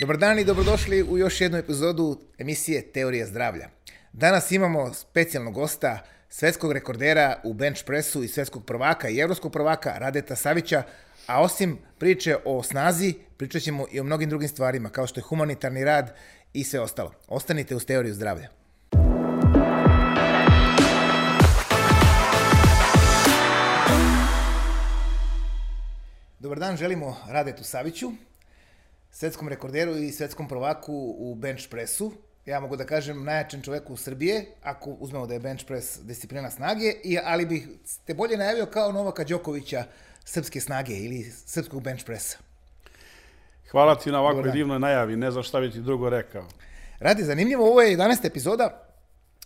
Dobar dan i dobrodošli u još jednu epizodu emisije Teorija zdravlja. Danas imamo specijalnog gosta, svetskog rekordera u bench pressu i svetskog prvaka i evropskog prvaka Radeta Savića, a osim priče o snazi, pričat ćemo i o mnogim drugim stvarima, kao što je humanitarni rad i sve ostalo. Ostanite uz Teoriju zdravlja. Dobar dan, želimo Radetu Saviću, svetskom rekorderu i svetskom prvaku u bench pressu. Ja mogu da kažem najjačem čoveku u Srbije, ako uzmemo da je bench press disciplina snage, i, ali bih te bolje najavio kao Novaka Đokovića srpske snage ili srpskog bench pressa. Hvala ti na ovakvoj divnoj najavi, ne znam šta bi ti drugo rekao. Radi, zanimljivo, ovo je 11. epizoda,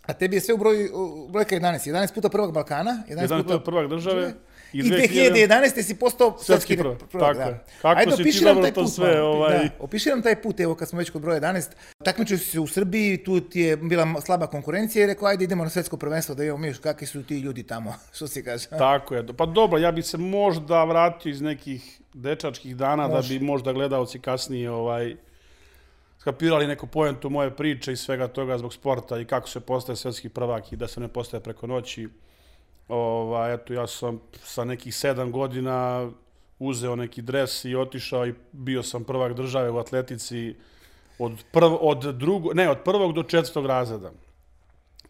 a tebi je sve u broju, brojka 11. 11 puta prvog Balkana, 11, 11 puta prvog države, I 2011. si postao svetski prvak. Tako da. Kako Ajde, si ti dobro to put, sve? Da, ovaj... Da, opiši nam taj put, evo kad smo već kod broja 11. Takmičio si se u Srbiji, tu ti je bila slaba konkurencija i rekao, ajde idemo na svetsko prvenstvo da imamo mi kakvi su ti ljudi tamo, što si kaže. Tako je. Pa dobro, ja bi se možda vratio iz nekih dečačkih dana Može. da bi možda gledalci kasnije ovaj, skapirali neku pojentu moje priče i svega toga zbog sporta i kako se postaje svetski prvak i da se ne postaje preko noći Ova, eto, ja sam sa nekih sedam godina uzeo neki dres i otišao i bio sam prvak države u atletici od, prv, od, drugo, ne, od prvog do četvrtog razreda.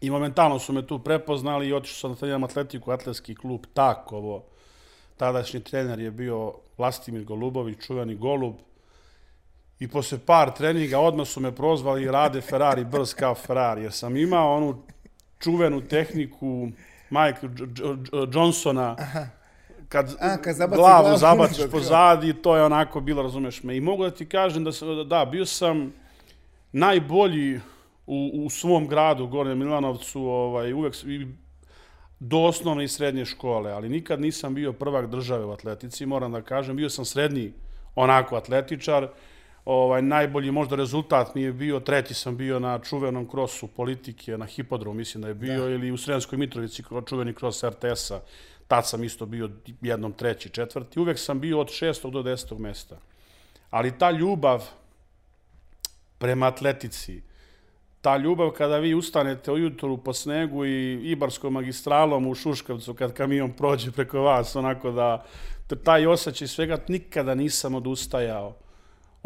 I momentalno su me tu prepoznali i otišao sam na trenjam atletiku, atletski klub Takovo. Tadašnji trener je bio Vlastimir Golubović, čuveni Golub. I posle par treninga odmah su me prozvali Rade Ferrari, brz kao Ferrari, jer sam imao onu čuvenu tehniku Mike Johnsona, Aha. kad, A, kad zabaci glavu, glavu zabaciš pozadi, to je onako bilo, razumeš me. I mogu da ti kažem da, sam, da bio sam najbolji u, u svom gradu, Gornje Milanovcu, ovaj, uvek do osnovne i srednje škole, ali nikad nisam bio prvak države u atletici, moram da kažem. Bio sam srednji onako atletičar, ovaj, najbolji možda rezultat mi je bio, treći sam bio na čuvenom krosu politike, na hipodromu, mislim da je bio, da. ili u Sremskoj Mitrovici, čuveni kros RTS-a, tad sam isto bio jednom treći, četvrti, uvek sam bio od šestog do desetog mesta. Ali ta ljubav prema atletici, ta ljubav kada vi ustanete ujutru po snegu i Ibarskom magistralom u Šuškavcu kad kamion prođe preko vas, onako da taj osjećaj svega nikada nisam odustajao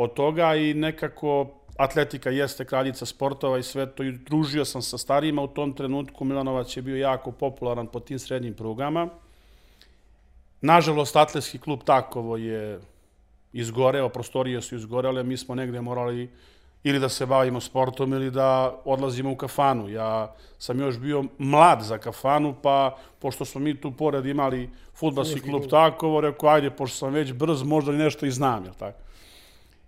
od toga i nekako atletika jeste kraljica sportova i sve to i družio sam sa starijima u tom trenutku. Milanovac je bio jako popularan po tim srednjim prugama. Nažalost, atletski klub Takovo je izgoreo, prostorije su izgorele, mi smo negde morali ili da se bavimo sportom ili da odlazimo u kafanu. Ja sam još bio mlad za kafanu, pa pošto smo mi tu pored imali futbalski klub Takovo, rekao, ajde, pošto sam već brz, možda i nešto i znam, jel tako?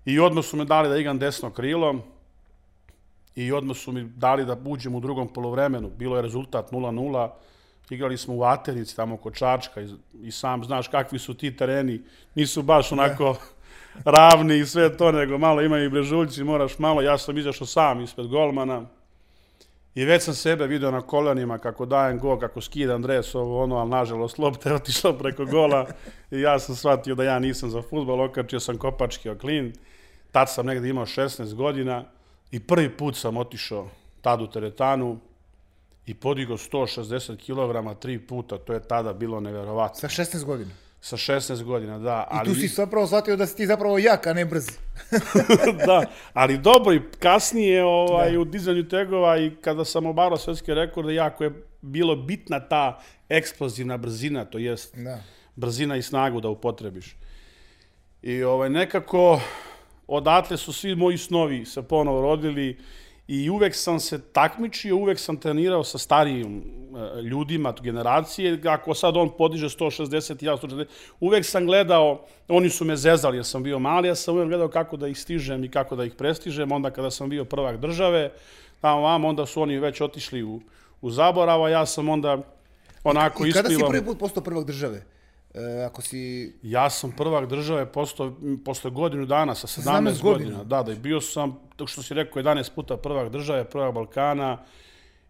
I odmah su me dali da igram desno krilo i odmah su mi dali da uđem u drugom polovremenu. Bilo je rezultat 0-0. Igrali smo u Atenici, tamo kod Čačka i, i sam znaš kakvi su ti tereni. Nisu baš da. onako ravni i sve to, nego malo imaju i brežuljci, moraš malo. Ja sam izašao sam ispred golmana i već sam sebe video na kolenima kako dajem gol, kako skidam dres, ovo ono, ali nažalost lopta je otišla preko gola i ja sam shvatio da ja nisam za futbol, okačio sam kopački oklin. Tad sam negde imao 16 godina i prvi put sam otišao tad u teretanu i podigao 160 kg tri puta. To je tada bilo neverovatno. Sa 16 godina? Sa 16 godina, da. I ali... tu si zapravo shvatio da si ti zapravo jak, a ne brz. da, ali dobro i kasnije ovaj, da. u dizanju tegova i kada sam obarao svetske rekorde, jako je bilo bitna ta eksplozivna brzina, to jest da. brzina i snagu da upotrebiš. I ovaj, nekako odatle su svi moji snovi se ponovo rodili i uvek sam se takmičio, uvek sam trenirao sa starijim e, ljudima generacije, ako sad on podiže 160 ja 140, uvek sam gledao, oni su me zezali jer sam bio mali, ja sam uvek gledao kako da ih stižem i kako da ih prestižem, onda kada sam bio prvak države, tamo vam, onda su oni već otišli u, u zaborav, a ja sam onda onako isplivam. I kada si prvi put postao prvak države? E, ako si... Ja sam prvak države posto, posle godinu dana sa 17, 17 godina. godina. Da, da, bio sam, tako što si rekao, 11 puta prvak države, prvak Balkana.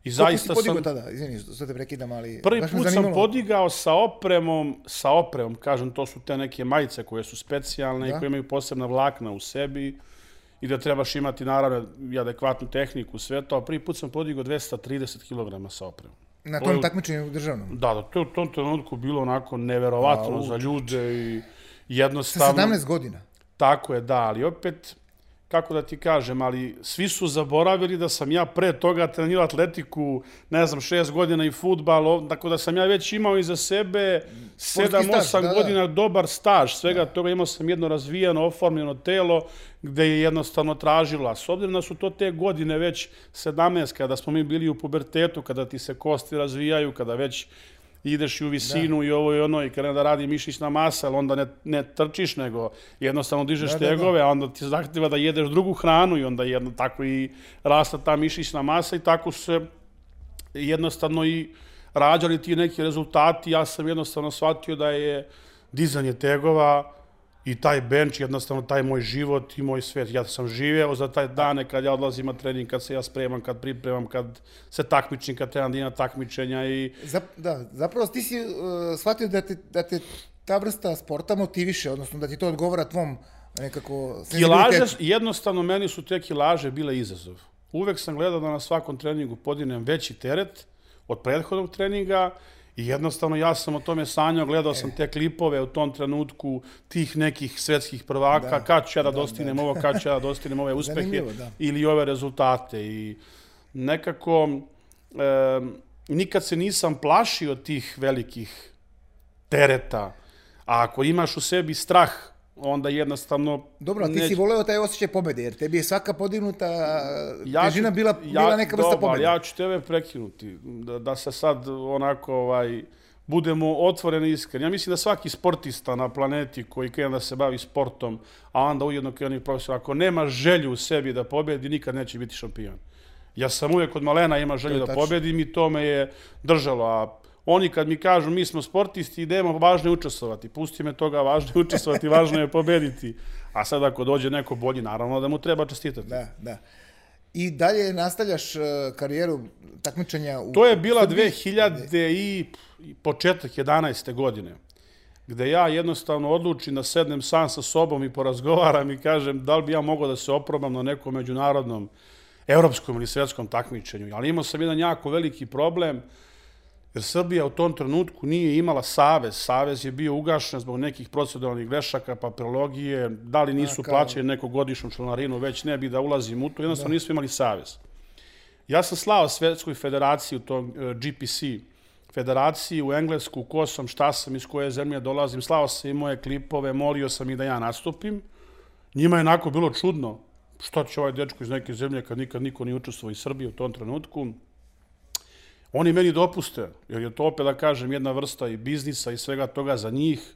I Koliko zaista si podigao tada? Izvini, što te prekidam, ali... Prvi put sam podigao sa opremom, sa opremom, kažem, to su te neke majice koje su specijalne da? i koje imaju posebna vlakna u sebi. i da trebaš imati naravno i adekvatnu tehniku, sve to. Prvi put sam podigao 230 kg sa opremom. Na tom takmičenju državnom? Da, da, to je u tom trenutku bilo onako neverovatno A, za ljude i jednostavno... Sa 17 godina? Tako je, da, ali opet kako da ti kažem, ali svi su zaboravili da sam ja pre toga trenirao atletiku, ne znam, šest godina i futbal, tako da sam ja već imao iza sebe sedam, osam da, godina da. dobar staž, svega da. toga imao sam jedno razvijeno, oformljeno telo gde je jednostavno tražila. S obzirom da su to te godine već 17, kada smo mi bili u pubertetu, kada ti se kosti razvijaju, kada već ideš i u visinu da. i ovo i ono i kada da radi mišićna masa, ali onda ne, ne trčiš, nego jednostavno dižeš da, tegove, da, da. a onda ti zahtjeva da jedeš drugu hranu i onda jedno tako i rasta ta mišićna masa i tako se jednostavno i rađali ti neki rezultati. Ja sam jednostavno shvatio da je dizanje tegova i taj bench, jednostavno taj moj život i moj svet. Ja sam živeo za taj dane kad ja odlazim na trening, kad se ja spremam, kad pripremam, kad se takmičim, kad trebam da imam takmičenja i... Zap, da, zapravo ti si uh, shvatio da te, da te ta vrsta sporta motiviše, odnosno da ti to odgovara tvom nekako... Kilaže, jednostavno meni su te kilaže bile izazov. Uvek sam gledao da na svakom treningu podinem veći teret od prethodnog treninga I jednostavno ja sam o tome sanjao, gledao sam te klipove u tom trenutku tih nekih svetskih prvaka, da, kad ću ja da, da dostignem da, ovo, kad ću ja da dostignem ove uspehe da. ili ove rezultate. I nekako e, nikad se nisam plašio tih velikih tereta, a ako imaš u sebi strah onda jednostavno... Dobro, a ti neć... si voleo taj osjećaj pobede, jer tebi je svaka podignuta ja težina bila, ja, bila neka vrsta pobede. Ja ću tebe prekinuti, da, da se sad onako ovaj, budemo otvoreni iskreni. Ja mislim da svaki sportista na planeti koji krene da se bavi sportom, a onda ujedno krene profesor, ako nema želju u sebi da pobedi, nikad neće biti šampion. Ja sam uvijek od malena ima želju da pobedim i to me je držalo, a Oni kad mi kažu mi smo sportisti, idemo, važno je učestvovati. Pusti me toga, važno je učestvovati, važno je pobediti. A sad ako dođe neko bolji, naravno da mu treba čestitati. Da, da. I dalje nastavljaš uh, karijeru takmičenja u To je bila 2000 i početak 11. godine gde ja jednostavno odlučim da sednem sam sa sobom i porazgovaram i kažem da li bi ja mogao da se oprobam na nekom međunarodnom evropskom ili svetskom takmičenju. Ali imao sam jedan jako veliki problem, jer Srbija u tom trenutku nije imala savez. Savez je bio ugašen zbog nekih proceduralnih grešaka, papirologije, da li nisu plaćali neku godišnju članarinu, već ne bi da ulazim u to, jednostavno da. nisu imali savez. Ja sam slao Svetskoj federaciji u tom e, GPC federaciji u Englesku, ko sam, šta sam, iz koje zemlje dolazim, slao sam i moje klipove, molio sam i da ja nastupim. Njima je onako bilo čudno, što će ovaj dečko iz neke zemlje kad nikad niko nije učestvovao iz Srbije u tom trenutku. Oni meni dopuste, jer je to opet da kažem jedna vrsta i biznisa i svega toga za njih.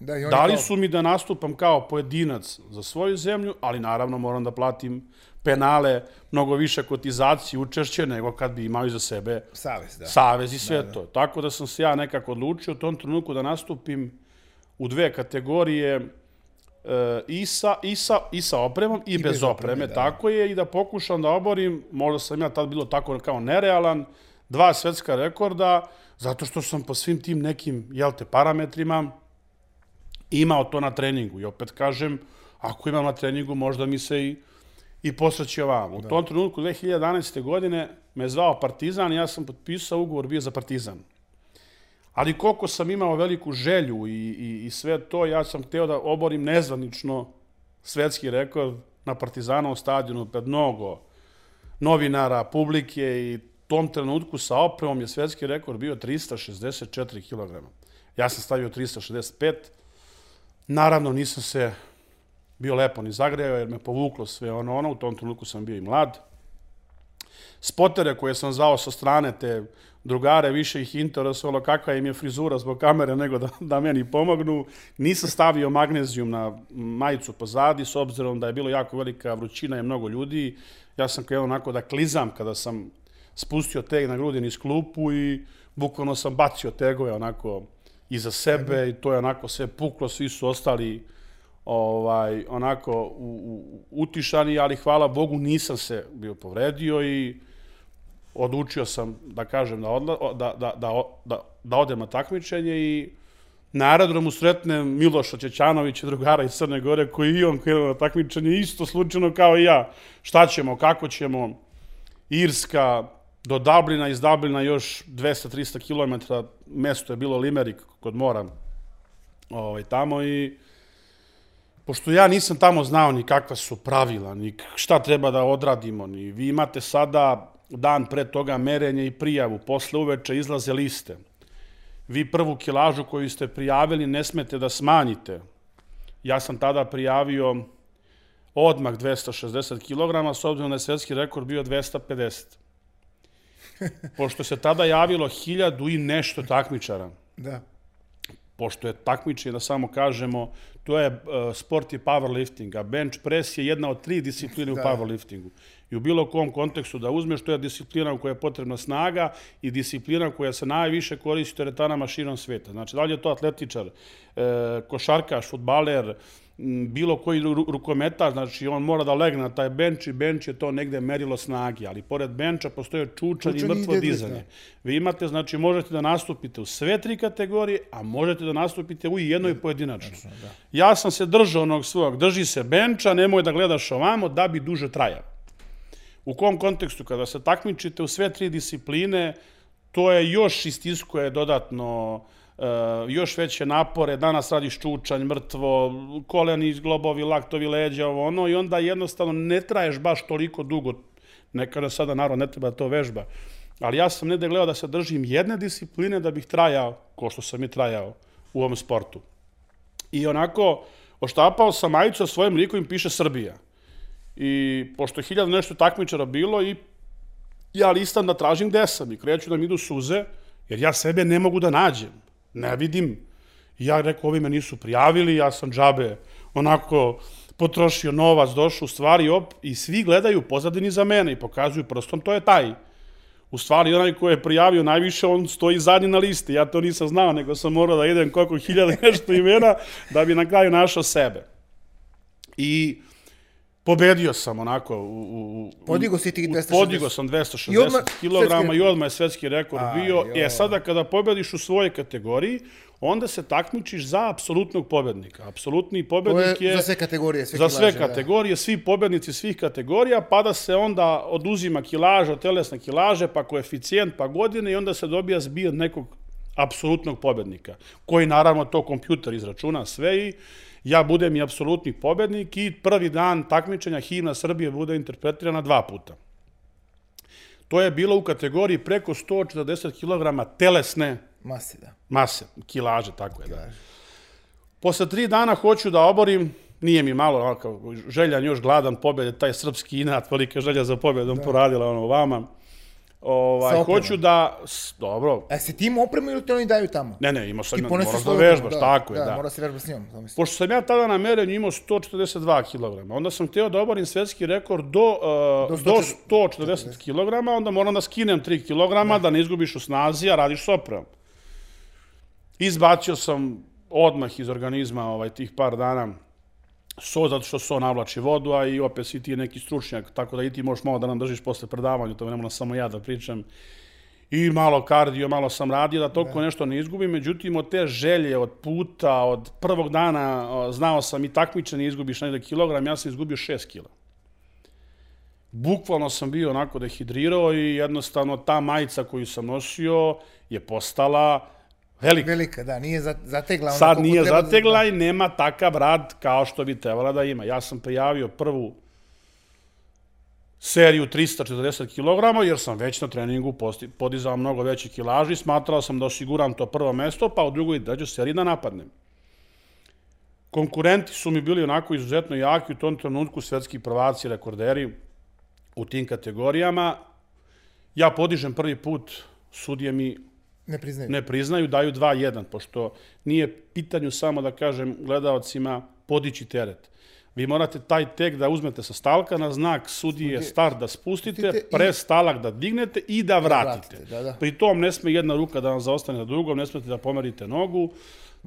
Da, i Dali kao... su mi da nastupam kao pojedinac za svoju zemlju, ali naravno moram da platim penale, mnogo više kotizaciju, učešće, nego kad bi imao za sebe savez, da. savez i sve da, da. to. Tako da sam se ja nekako odlučio u tom trenutku da nastupim u dve kategorije e, i, sa, i, sa, i sa opremom i, I bez, bez opreme, opreme da. tako je, i da pokušam da oborim, možda sam ja tad bilo tako kao nerealan, dva svetska rekorda, zato što sam po svim tim nekim, jel te, parametrima imao to na treningu. I opet kažem, ako imam na treningu, možda mi se i, i posreći ovam. U da. tom trenutku, 2011. godine, me zvao Partizan i ja sam potpisao ugovor bio za Partizan. Ali koliko sam imao veliku želju i, i, i sve to, ja sam hteo da oborim nezvanično svetski rekord na Partizanovom stadionu pred mnogo novinara, publike i tom trenutku sa opremom je svetski rekord bio 364 kg. Ja sam stavio 365. Naravno, nisam se bio lepo ni zagrejao, jer me povuklo sve ono, ono. U tom trenutku sam bio i mlad. Spotere koje sam zvao sa strane, te drugare, više ih interesovalo kakva im je frizura zbog kamere, nego da, da meni pomognu. Nisam stavio magnezijum na majicu pozadi, s obzirom da je bilo jako velika vrućina i mnogo ljudi. Ja sam kao onako da klizam kada sam spustio teg na grudi niz klupu i bukvalno sam bacio tegove onako iza sebe i to je onako sve puklo, svi su ostali ovaj, onako u, u, utišani, ali hvala Bogu nisam se bio povredio i odlučio sam da kažem da, odla, da, da, da, da, da odem na takmičenje i na aerodromu sretnem Miloša Ćećanovića, drugara iz Crne Gore, koji i on krenuo na takmičenje, isto slučajno kao i ja. Šta ćemo, kako ćemo, Irska, do Dublina, iz Dublina još 200-300 km, mesto je bilo Limerick kod mora, ovaj, tamo i pošto ja nisam tamo znao ni kakva su pravila, ni šta treba da odradimo, ni vi imate sada dan pre toga merenje i prijavu, posle uveče izlaze liste. Vi prvu kilažu koju ste prijavili ne smete da smanjite. Ja sam tada prijavio odmah 260 kg, s obzirom da je svetski rekord bio 250. Pošto se tada javilo hiljadu i nešto takmičara. Da. Pošto je takmičenje, da samo kažemo, to je, uh, sport je powerlifting, a bench press je jedna od tri discipline da. u powerliftingu. I u bilo kom kontekstu da uzmeš, to je disciplina u kojoj je potrebna snaga i disciplina koja se najviše koristi teretanama širom sveta. Znači, da li je to atletičar, e, košarkaš, futbaler, bilo koji rukometaš, znači on mora da legne na taj bench i bench je to negde merilo snage, ali pored benča postoje čučan, čučan i mrtvo dizanje. Da. Vi imate, znači možete da nastupite u sve tri kategorije, a možete da nastupite u jednoj pojedinačno. Da. Ja sam se držao onog svog, drži se benča, nemoj da gledaš ovamo da bi duže trajao. U kom kontekstu? Kada se takmičite u sve tri discipline, to je još istiskuje dodatno uh, još veće napore, danas radiš čučanj, mrtvo, koleni, zglobovi, laktovi, leđa, ovo ono, i onda jednostavno ne traješ baš toliko dugo. Nekada sada, naravno, ne treba da to vežba. Ali ja sam negde gledao da se držim jedne discipline da bih trajao, ko što sam i trajao u ovom sportu. I onako, oštapao sam majicu, a svojim likom piše Srbija. I pošto je hiljada nešto takmičara bilo i ja listam da tražim gde sam i kreću da mi idu suze, jer ja sebe ne mogu da nađem. Ne vidim. Ja rekao, ovi me nisu prijavili, ja sam džabe onako potrošio novac, došao u stvari op, i svi gledaju pozadini za mene i pokazuju prstom, to je taj. U stvari, onaj ko je prijavio najviše, on stoji zadnji na listi. Ja to nisam znao, nego sam morao da idem koliko hiljada nešto imena da bi na kraju našao sebe. I Pobedio sam onako u... u podigo si ti 260? Podigo sam 260 I odmah, kg i odmah je svetski rekord A, bio. Jo. E, sada kada pobediš u svojoj kategoriji, onda se takmičiš za apsolutnog pobednika. Apsolutni pobednik je... je za sve kategorije. Sve za kilaže, sve da. kategorije, da. svi pobednici svih kategorija, pa da se onda oduzima kilaža, telesne kilaže, pa koeficijent, pa godine i onda se dobija zbir nekog apsolutnog pobednika, koji naravno to kompjuter izračuna sve i ja budem i apsolutni pobednik i prvi dan takmičenja himna Srbije bude interpretirana dva puta. To je bilo u kategoriji preko 140 kg telesne mase, da. Mase, kilaže, tako je, da. Posle tri dana hoću da oborim, nije mi malo ovako, željan još gladan pobjede, taj srpski inat, velika želja za pobjedom da. poradila ono vama. Ovaj, hoću da... Dobro. A se ti im opremu ili te oni daju tamo? Ne, ne, imao sam, moraš da vežbaš, da, tako je, da. Da, mora se vežba s njom. Pošto sam ja tada na merenju imao 142 kg, onda sam hteo da obarim svetski rekord do, uh, do, do 140 kg, onda moram da skinem 3 kg, da. da ne izgubiš u snazi, a radiš s opremom. Izbacio sam odmah iz organizma ovaj, tih par dana so, zato što so navlači vodu, a i opet si ti neki stručnjak, tako da i ti možeš malo da nam držiš posle predavanja, to ne moram samo ja da pričam. I malo kardio, malo sam radio da toliko da. nešto ne izgubim, međutim od te želje, od puta, od prvog dana, znao sam i takmičan i izgubiš negde kilogram, ja sam izgubio 6 kila. Bukvalno sam bio onako dehidrirao i jednostavno ta majica koju sam nosio je postala Velika. Velika, da, nije zategla. Ono Sad nije da- zategla da... i nema takav rad kao što bi trebala da ima. Ja sam prijavio prvu seriju 340 kg, jer sam već na treningu podizao mnogo veće kilaži, smatrao sam da osiguram to prvo mesto, pa u drugoj dađu seriji da napadnem. Konkurenti su mi bili onako izuzetno jaki u tom trenutku, svetski prvaci, rekorderi u tim kategorijama. Ja podižem prvi put, sudije mi Ne priznaju. Ne priznaju, daju 2-1, pošto nije pitanju samo da kažem gledalcima podići teret. Vi morate taj tek da uzmete sa stalka na znak sudije start da spustite, pre stalak da dignete i da vratite. Da, da. Pri tom ne sme jedna ruka da vam zaostane na drugom, ne smete da pomerite nogu.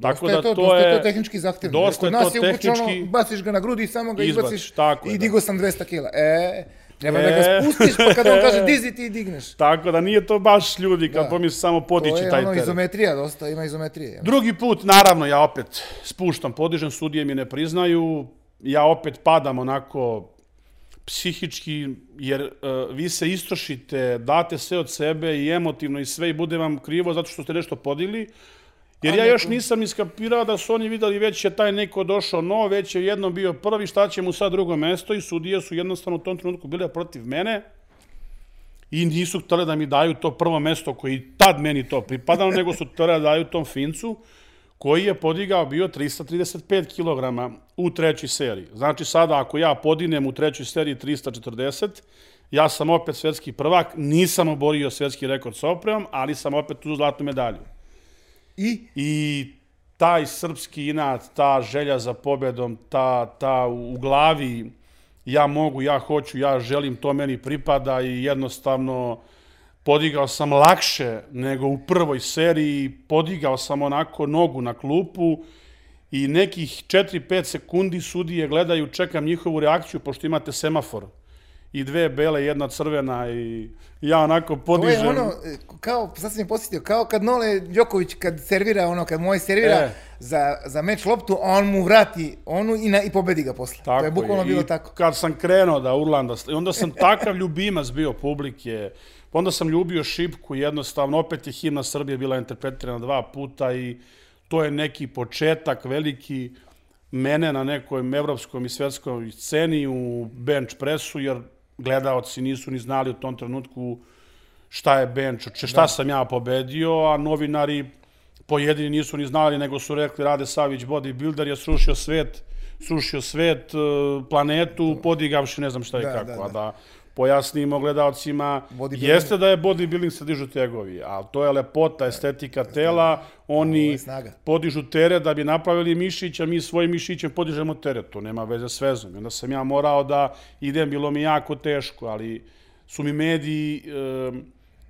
Tako Dosta da je to, dosta je je... to tehnički zahtevno. dosta je to nas je uključeno, tehnički- baciš ga na grudi i samo ga Izbaciš, izbaciš tako i da. digo sam 200 kila. E, treba da ga E. spustiš, pa kada on kaže dizi ti digneš. Tako da nije to baš ljudi kad Da. pomisli samo To podići je taj ono teret. izometrija, dosta ima izometrije. Drugi put, naravno, ja opet spuštam, podižem, sudije mi ne priznaju, ja opet padam onako psihički, jer uh, vi se istrošite, date sve od sebe i emotivno i sve i bude vam krivo zato što ste nešto podigli. Jer ja još nisam iskapirao da su oni videli već je taj neko došao no, već je jednom bio prvi, šta će mu sad drugo mesto i sudije su jednostavno u tom trenutku bile protiv mene i nisu htjeli da mi daju to prvo mesto koji tad meni to pripadalo, nego su htjeli da daju tom Fincu koji je podigao bio 335 kg u trećoj seriji. Znači sada ako ja podinem u trećoj seriji 340, ja sam opet svetski prvak, nisam oborio svetski rekord sa opremom, ali sam opet u zlatnu medalju. I? I taj srpski inat, ta želja za pobedom, ta, ta u glavi, ja mogu, ja hoću, ja želim, to meni pripada i jednostavno podigao sam lakše nego u prvoj seriji, podigao sam onako nogu na klupu i nekih 4-5 sekundi sudije gledaju, čekam njihovu reakciju, pošto imate semafor i dve bele, jedna crvena i ja onako to podižem. je ono, e, kao, sad sam mi posjetio, kao kad Nole Đoković kad servira, ono, kad moj servira E. za, za meč loptu, on mu vrati onu i, na, i pobedi ga posle. Tako to je bukvalno bilo tako. Kad sam krenuo da urlam, da, onda sam takav ljubimac bio publike, onda sam ljubio Šipku, jednostavno, opet je himna Srbije bila interpretirana dva puta i to je neki početak veliki mene na nekoj evropskom i svjetskoj sceni u bench presu, jer gledaoci nisu ni znali u tom trenutku šta je bench, šta sam ja pobedio, a novinari pojedini nisu ni znali, nego su rekli Rade Savić, bodybuilder, je srušio svet, srušio svet, e, planetu, podigavši ne znam šta i Da, kako. da, A da. Pojasnimo gledalcima, jeste da je bodybuilding se dižu tegovi, ali to je lepota, estetika tela, oni podižu teret da bi napravili mišić, a mi svojim mišićem podižemo teret. To nema veze s vezom. I onda sam ja morao da idem, bilo mi jako teško, ali su mi mediji e,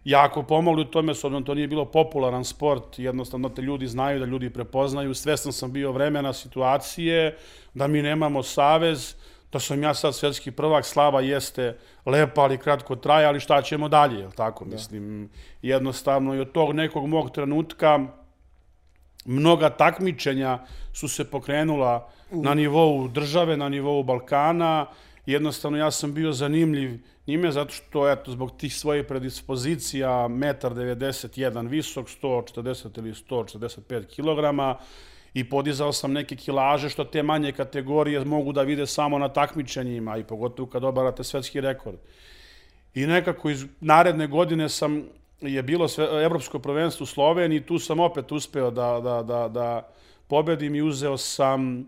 jako pomogli u tome, s obzirom da to nije bilo popularan sport, jednostavno te ljudi znaju, da ljudi prepoznaju, svestan sam bio vremena, situacije, da mi nemamo savez, da sam ja sad svetski prvak, slava jeste lepa, ali kratko traje, ali šta ćemo dalje, jel tako? Mislim, jednostavno i od tog nekog mog trenutka mnoga takmičenja su se pokrenula na nivou države, na nivou Balkana. Jednostavno, ja sam bio zanimljiv njime zato što, eto, zbog tih svojih predispozicija, 1,91 m visok, 140 ili 145 kg, i podizao sam neke kilaže što te manje kategorije mogu da vide samo na takmičenjima i pogotovo kad obarate svetski rekord. I nekako iz naredne godine sam je bilo sve, evropsko prvenstvo u Sloveniji, tu sam opet uspeo da, da, da, da pobedim i uzeo sam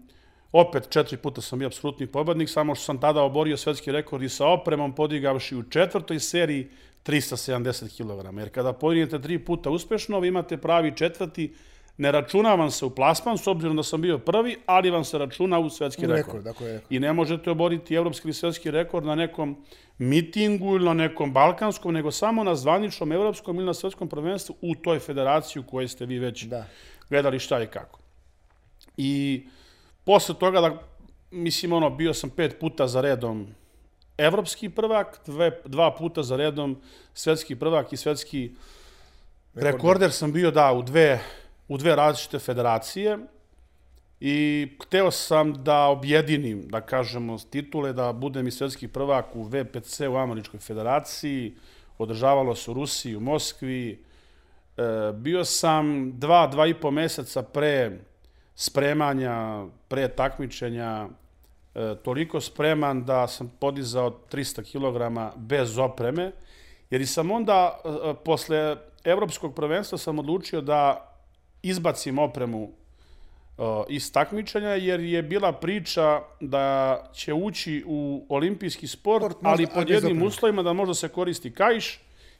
opet četiri puta sam bio apsolutni pobednik, samo što sam tada oborio svetski rekord i sa opremom podigavši u četvrtoj seriji 370 kg. Jer kada podignete tri puta uspešno, vi imate pravi četvrti, ne računa vam se u plasman, s obzirom da sam bio prvi, ali vam se računa u svetski U rekord. rekord, je. I ne možete oboriti evropski ili svetski rekord na nekom mitingu ili na nekom balkanskom, nego samo na zvaničnom evropskom ili na svetskom prvenstvu u toj federaciji u kojoj ste vi već Da. gledali šta i kako. I posle toga, da, mislim, ono, bio sam pet puta za redom evropski prvak, dve, dva puta za redom svetski prvak i svetski rekorder sam bio, da, u dve, u dve različite federacije i hteo sam da objedinim, da kažemo, titule, da budem i svetski prvak u VPC u Američkoj federaciji, održavalo se u Rusiji, u Moskvi. E, bio sam dva, dva i po meseca pre spremanja, pre takmičenja, e, toliko spreman da sam podizao 300 kg bez opreme, jer sam onda, e, posle evropskog prvenstva, sam odlučio da izbacim opremu uh, iz takmičenja, jer je bila priča da će ući u olimpijski sport, Sport, možda, ali pod jednim uslovima da možda se koristi kajš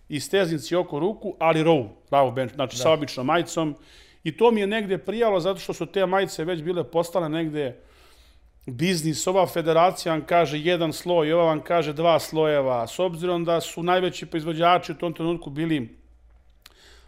i steznici oko ruku, ali row, row bench, znači da. sa običnom majicom. I to mi je negde prijalo zato što su te majice već bile postale negde biznis, ova federacija vam kaže jedan sloj, ova vam kaže dva slojeva, s obzirom da su najveći proizvođači u tom trenutku bili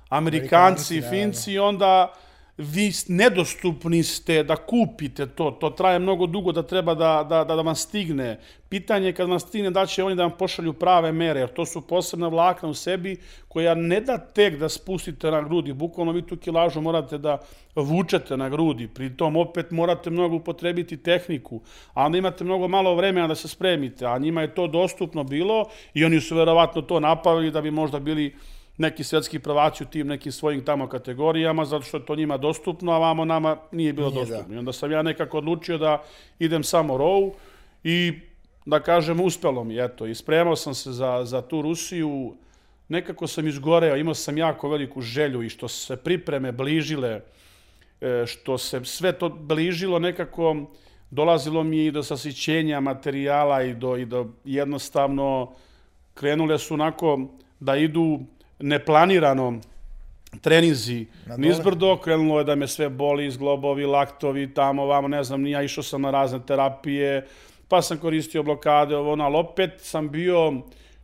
Amerikanci, Amerikanci, da, Finci, onda vi nedostupni ste da kupite to, to traje mnogo dugo da treba da, da, da, da vam stigne. Pitanje je kad vam stigne da će oni da vam pošalju prave mere, jer to su posebna vlakna u sebi koja ne da tek da spustite na grudi, bukvalno vi tu kilažu morate da vučete na grudi, pri tom opet morate mnogo upotrebiti tehniku, a onda imate mnogo malo vremena da se spremite, a njima je to dostupno bilo i oni su verovatno to napravili da bi možda bili neki svetski prvaci u tim nekim svojim tamo kategorijama, zato što je to njima dostupno, a vamo nama nije bilo nije, da. dostupno. Da. I onda sam ja nekako odlučio da idem samo row i da kažem, uspelo mi, eto, i spremao sam se za, za tu Rusiju, nekako sam izgoreo, imao sam jako veliku želju i što se pripreme bližile, e, što se sve to bližilo nekako, dolazilo mi i do sasićenja materijala i do, i do jednostavno krenule su onako da idu neplanirano treninzi nizbrdo, krenulo je da me sve boli, zglobovi, laktovi, tamo, vamo, ne znam, nija išao sam na razne terapije, pa sam koristio blokade, ovo, ono, ali opet sam bio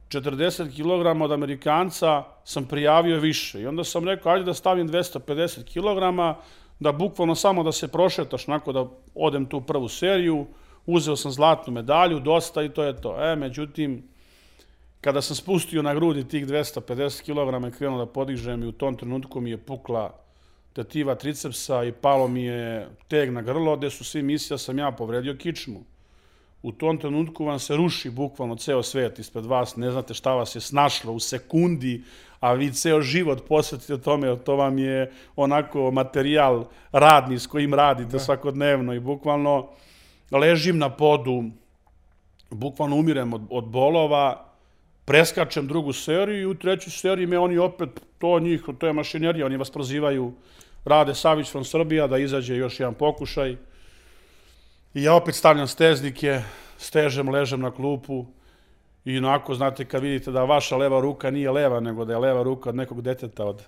40 kg od Amerikanca, sam prijavio više. I onda sam rekao, ajde da stavim 250 kg, da bukvalno samo da se prošetaš, nako da odem tu prvu seriju, uzeo sam zlatnu medalju, dosta i to je to. E, međutim, Kada sam spustio na grudi tih 250 kg i krenuo da podižem i u tom trenutku mi je pukla tetiva tricepsa i palo mi je teg na grlo, gde su svi mislili da sam ja povredio kičmu. U tom trenutku vam se ruši bukvalno ceo svet ispred vas, ne znate šta vas je snašlo u sekundi, a vi ceo život posvetite tome, jer to vam je onako materijal radni s kojim radite da. svakodnevno i bukvalno ležim na podu, bukvalno umirem od, od bolova, preskačem drugu seriju i u trećoj seriji me oni opet, to njih, to je mašinerija, oni vas prozivaju Rade Savić from Srbija da izađe još jedan pokušaj. I ja opet stavljam steznike, stežem, ležem na klupu i onako, znate, kad vidite da vaša leva ruka nije leva, nego da je leva ruka od nekog deteta od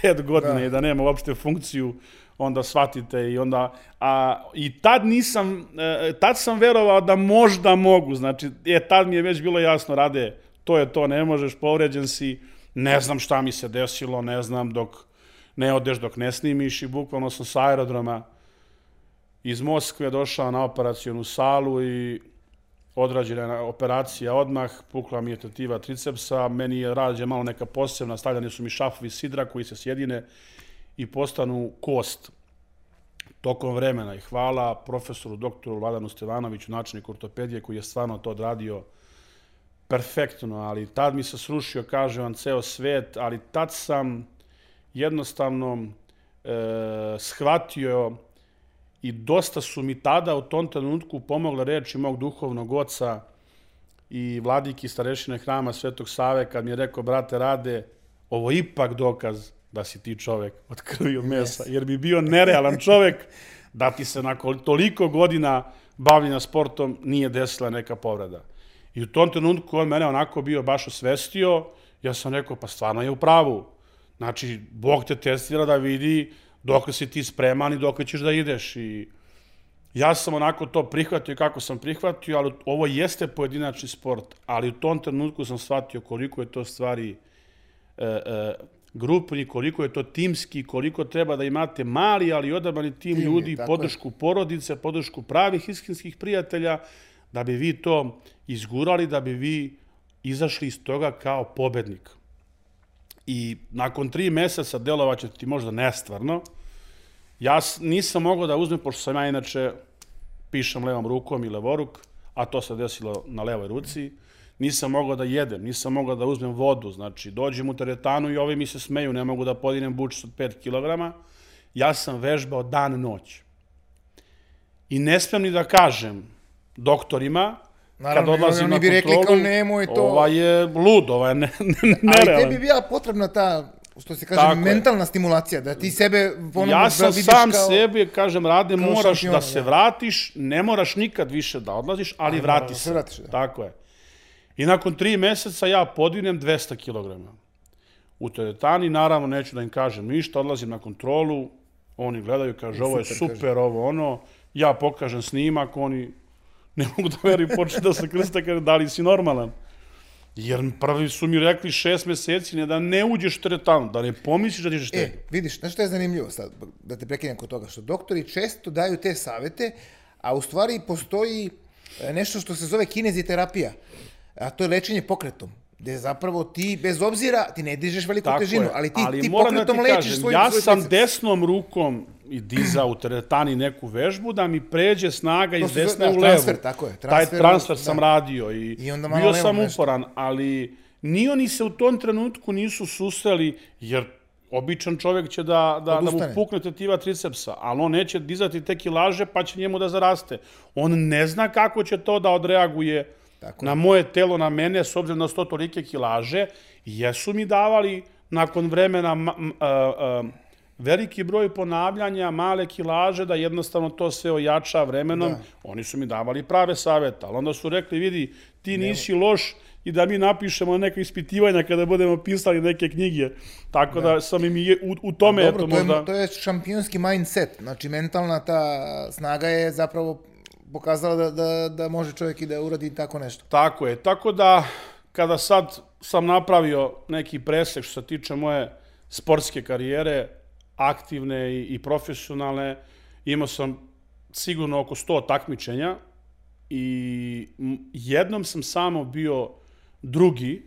pet godina da. i da nema uopšte funkciju, onda shvatite i onda, a, i tad nisam, e, tad sam verovao da možda mogu, znači, je, tad mi je već bilo jasno, rade, to je to, ne možeš, povređen si, ne znam šta mi se desilo, ne znam dok ne odeš, dok ne snimiš i bukvalno sam sa aerodroma iz Moskve došao na operacijonu salu i odrađena operacija odmah, pukla mi je tetiva tricepsa, meni je rađena malo neka posebna, stavljani su mi šafovi sidra koji se sjedine i postanu kost tokom vremena. I hvala profesoru doktoru Vladanu Stevanoviću, načelniku ortopedije koji je stvarno to odradio perfektno, ali tad mi se srušio, kaže vam, ceo svet, ali tad sam jednostavno e, shvatio i dosta su mi tada u tom trenutku pomogle reči mog duhovnog oca i vladiki starešine hrama Svetog Save kad mi je rekao, brate, rade, ovo ipak dokaz da si ti čovek od krvi od mesa, jer bi bio nerealan čovek da ti se nakon toliko godina bavljenja sportom nije desila neka povreda. I u tom trenutku on mene onako bio baš osvestio, ja sam rekao, pa stvarno je u pravu. Znači, Bog te testira da vidi dok si ti spreman i dok ćeš da ideš. I ja sam onako to prihvatio kako sam prihvatio, ali ovo jeste pojedinačni sport, ali u tom trenutku sam shvatio koliko je to stvari e, e, grupni, koliko je to timski, koliko treba da imate mali, ali odabrani tim, tim ljudi, podršku je. porodice, podršku pravih istinskih prijatelja, da bi vi to izgurali, da bi vi izašli iz toga kao pobednik. I nakon tri meseca delovaće ti možda nestvarno. Ja nisam mogao da uzmem, pošto sam ja inače pišem levom rukom i levoruk, a to se desilo na levoj ruci, nisam mogao da jedem, nisam mogao da uzmem vodu, znači dođem u teretanu i ovi mi se smeju, ne mogu da podinem bučić od 5 kg, ja sam vežbao dan noć. I ne smem ni da kažem doktorima, Naravno, kad odlazim na kontrolu, bi rekli kao nemoj to. Ova je lud, ova je ne, ne, nerealan. Ali tebi bila potrebna ta što se kaže, Tako mentalna je. stimulacija, da ti sebe ponovno ja sam vidiš sam kao, sebi, kažem, rade, moraš šampion, da se da. vratiš, ne moraš nikad više da odlaziš, ali Aj, vrati da se. Vratiš, da. Tako je. I nakon tri meseca ja podinem 200 kg. U teretani, naravno, neću da im kažem ništa, odlazim na kontrolu, oni gledaju, kaže, ovo je super, super ovo ono, ja pokažem snimak, oni ne mogu da veruju, počne da se krsta, kaže, da li si normalan? Jer prvi su mi rekli šest meseci ne da ne uđeš teretanu, da ne pomisliš da ćeš E, te. vidiš, znaš što je zanimljivo sad, da te prekinem kod toga, što doktori često daju te savete, a u stvari postoji e, nešto što se zove kineziterapija, a to je lečenje pokretom gde zapravo ti, bez obzira, ti ne dižeš veliku Tako težinu, je. ali ti, ti moram da pokretom ti lečiš kažem, svoj, ja svoj sam desnom rukom i dizao u teretani neku vežbu da mi pređe snaga iz desne da, u levu. transfer, tako je, transfer, Taj transfer da. sam radio i, I onda malo bio sam nešto. uporan, ali ni oni se u tom trenutku nisu susreli, jer običan čovjek će da, da, da mu pukne tetiva tricepsa, ali on neće dizati te kilaže pa će njemu da zaraste. On ne zna kako će to da odreaguje Tako na moje telo, na mene, s obzirom na sto tolike kilaže, jesu mi davali nakon vremena a, a, veliki broj ponavljanja, male kilaže, da jednostavno to sve ojača vremenom. Da. Oni su mi davali prave savjeta, ali onda su rekli, vidi, ti nisi loš i da mi napišemo neka ispitivanja kada budemo pisali neke knjige. Tako da, sam im i u, u tome, Dobro, eto, to je, možda... to je šampionski mindset, znači mentalna ta snaga je zapravo pokazala da, da, da može čovjek i da uradi tako nešto. Tako je. Tako da, kada sad sam napravio neki presek što se tiče moje sportske karijere, aktivne i, i profesionalne, imao sam sigurno oko 100 takmičenja i jednom sam samo bio drugi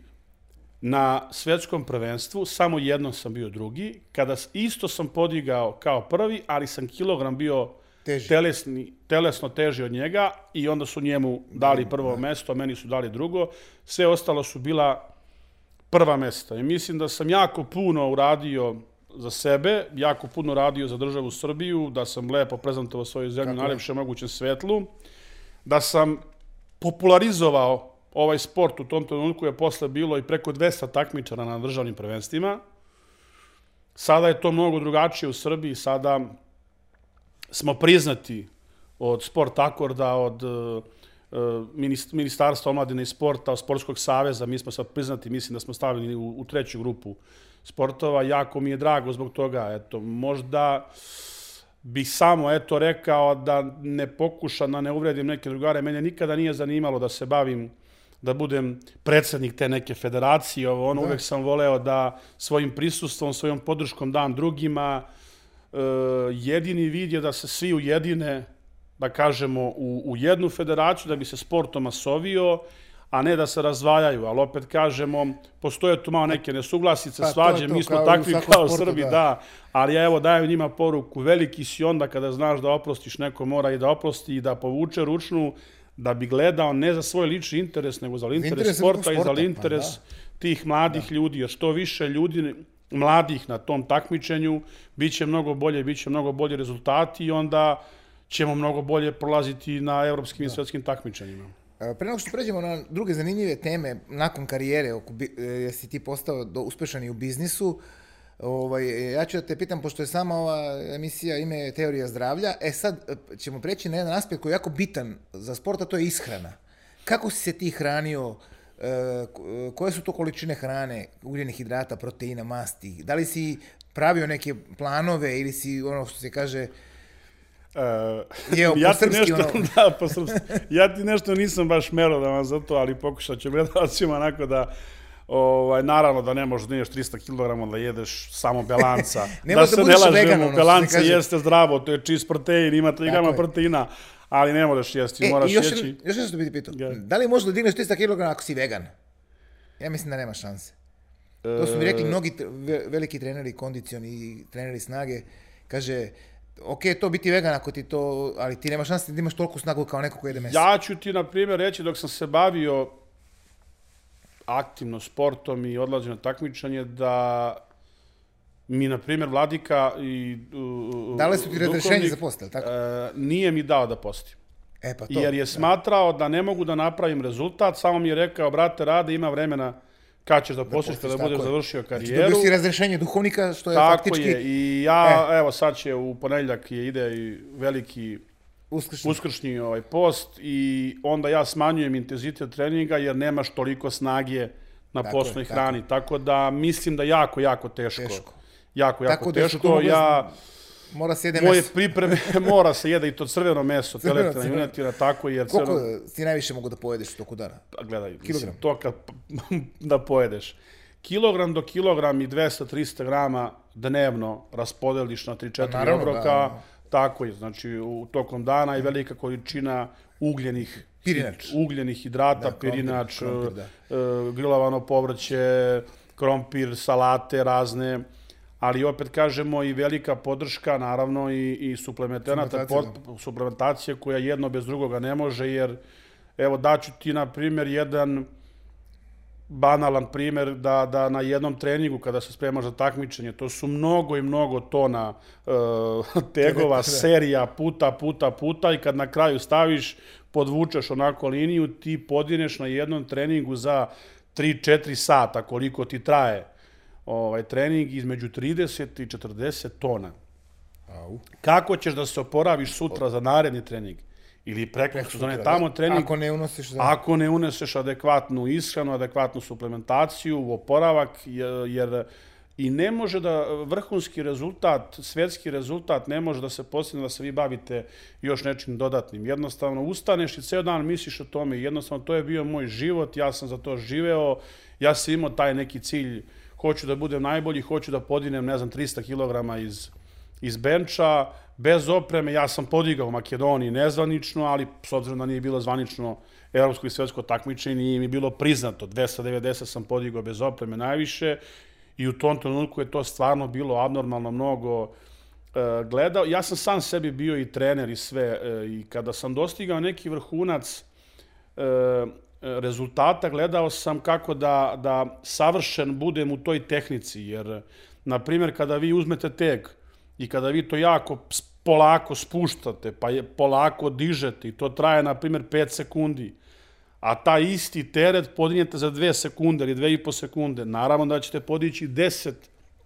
na svetskom prvenstvu, samo jednom sam bio drugi, kada isto sam podigao kao prvi, ali sam kilogram bio Teži. telesni, telesno teži od njega i onda su njemu dali prvo mesto, a meni su dali drugo. Sve ostalo su bila prva mesta. I mislim da sam jako puno uradio za sebe, jako puno radio za državu Srbiju, da sam lepo prezentovao svoju zemlju na najlepšem mogućem svetlu, da sam popularizovao ovaj sport u tom trenutku je posle bilo i preko 200 takmičara na državnim prvenstvima. Sada je to mnogo drugačije u Srbiji, sada smo priznati od Sport Akorda, od Ministarstva omladine i sporta, Sportskog saveza, mi smo sad priznati, mislim da smo stavljeni u, u treću grupu sportova. Jako mi je drago zbog toga, eto, možda bih samo eto rekao da ne pokušam da ne uvredim neke drugare. Mene nikada nije zanimalo da se bavim da budem predsednik te neke federacije, ovo, ono, uvek sam voleo da svojim prisustvom, svojom podrškom dam drugima. E, jedini vid je da se svi ujedine, da kažemo, u, u jednu federaciju, da bi se sportom masovio, a ne da se razvajaju. Ali opet kažemo, postoje tu malo neke nesuglasice, Pa, to svađe, to, mi smo kao i takvi kao sportu, Srbi, da. da. Ali ja evo dajem njima poruku, veliki si onda kada znaš da oprostiš, neko mora i da oprosti i da povuče ručnu, da bi gledao ne za svoj lični interes, nego za interes, interes sporta i sporta, za pa interes da. tih mladih ljudi, jer što više ljudi mladih na tom takmičenju, bit će mnogo bolje, bit će mnogo bolje rezultati i onda ćemo mnogo bolje prolaziti na evropskim i svetskim takmičenjima. E, Pre nego što pređemo na druge zanimljive teme, nakon karijere, oko, e, jesi ti postao do, uspešan i u biznisu, ovaj, ja ću da te pitam, pošto je sama ova emisija ime Teorija zdravlja, e sad e, ćemo preći na jedan aspekt koji je jako bitan za sport, a to je ishrana. Kako si se ti hranio, ko- koje su to količine hrane, ugljenih hidrata, proteina, masti? Da li si pravio neke planove ili si ono što se kaže, Uh, Jeo po ja ti srpski, nešto, ono. da, po srpski. Ja ti nešto nisam baš merao da vam za to, ali pokušat ću gledalcima onako da Ovaj, naravno da ne možeš da ideš 300 kg da jedeš samo belanca. Ne da da se ne lažemo, kaže. jeste zdravo, to je čist protein, ima 3 grama proteina, ali ne možeš jesti, E, moraš još, jeći. još nešto bi ti pitao. Ja. Da li možeš da digneš 300 kg ako si vegan? Ja mislim da nema šanse. To su mi rekli E. mnogi veliki treneri, kondicioni i treneri snage. Kaže, ok, to biti vegan ako ti to, ali ti nema šanse da imaš toliko snagu kao neko ko jede meso. Ja ću ti, na primjer, reći dok sam se bavio aktivno sportom i odlazio na takmičanje, da mi, na primjer, Vladika i uh, Dali su ti razrešenje za post, tako? e, nije mi dao da postim. E pa to. Jer je smatrao da ne mogu da napravim rezultat, samo mi je rekao, brate, rade, ima vremena kad ćeš da postiš postiš, kada tako budeš je. završio Znači, karijeru. dobio si razrešenje duhovnika, što je Tako faktički je, i ja, E. evo sad će u ponedjeljak je ide i veliki uskršnji. uskršnji ovaj post i onda ja smanjujem intenzitet treninga jer nemaš toliko snage na Tako je, postnoj tako hrani. Tako da mislim da jako, jako teško. Teško. Jako, jako Tako da teško. mogle- Ja Mora se jede moje meso. pripreme, mora se jede i to crveno meso, Crveno, teletina, junetina, tako jer Koliko crveno, ti najviše mogu da pojedeš u toku dana? pa gledaj, mislim, Kilogram. to kad da pojedeš. Kilogram do kilogram i 200-300 grama dnevno raspodeliš na 3-4 Pa obroka, da, da. tako je, znači u tokom dana i velika količina ugljenih Pirinač. ugljenih hidrata, Da, pirinač, krompir, da. e, grilovano povrće, krompir, salate razne, ali opet kažemo i velika podrška, naravno i, i suplementenata, Suplementacija, suplementacije koja jedno bez drugoga ne može, jer evo daću ti na primjer jedan banalan primjer da, da na jednom treningu kada se spremaš za takmičenje, to su mnogo i mnogo tona e, tegova, da. serija, puta, puta, puta i kad na kraju staviš, podvučeš onako liniju, ti podineš na jednom treningu za 3-4 sata koliko ti traje ovaj trening između 30 i 40 tona. Au. Kako ćeš da se oporaviš sutra za naredni trening? Ili preko sutra, tamo trening? Ako ne unosiš za... Ako ne uneseš adekvatnu ishranu, adekvatnu suplementaciju, oporavak, je- jer i ne može da vrhunski rezultat, svetski rezultat ne može da se postigne da se vi bavite još nečim dodatnim. Jednostavno ustaneš i ceo dan misliš o tome. Jednostavno to je bio moj život, ja sam za to živeo, ja sam imao taj neki cilj, hoću da budem najbolji, hoću da podinem, ne znam, 300 kg iz, iz benča, bez opreme, ja sam podigao u Makedoniji nezvanično, ali s obzirom da nije bilo zvanično evropsko i svetsko takmičenje, nije mi bilo priznato. 290 sam podigao bez opreme najviše i u tom trenutku je to stvarno bilo abnormalno mnogo e, gledao. Ja sam sam sebi bio i trener i sve e, i kada sam dostigao neki vrhunac e, rezultata, gledao sam kako da, da savršen budem u toj tehnici, jer, na primjer, kada vi uzmete teg i kada vi to jako polako spuštate, pa je polako dižete i to traje, na primjer, 5 sekundi, a taj isti teret podignete za 2 sekunde ili 2,5 sekunde, naravno da ćete podići 10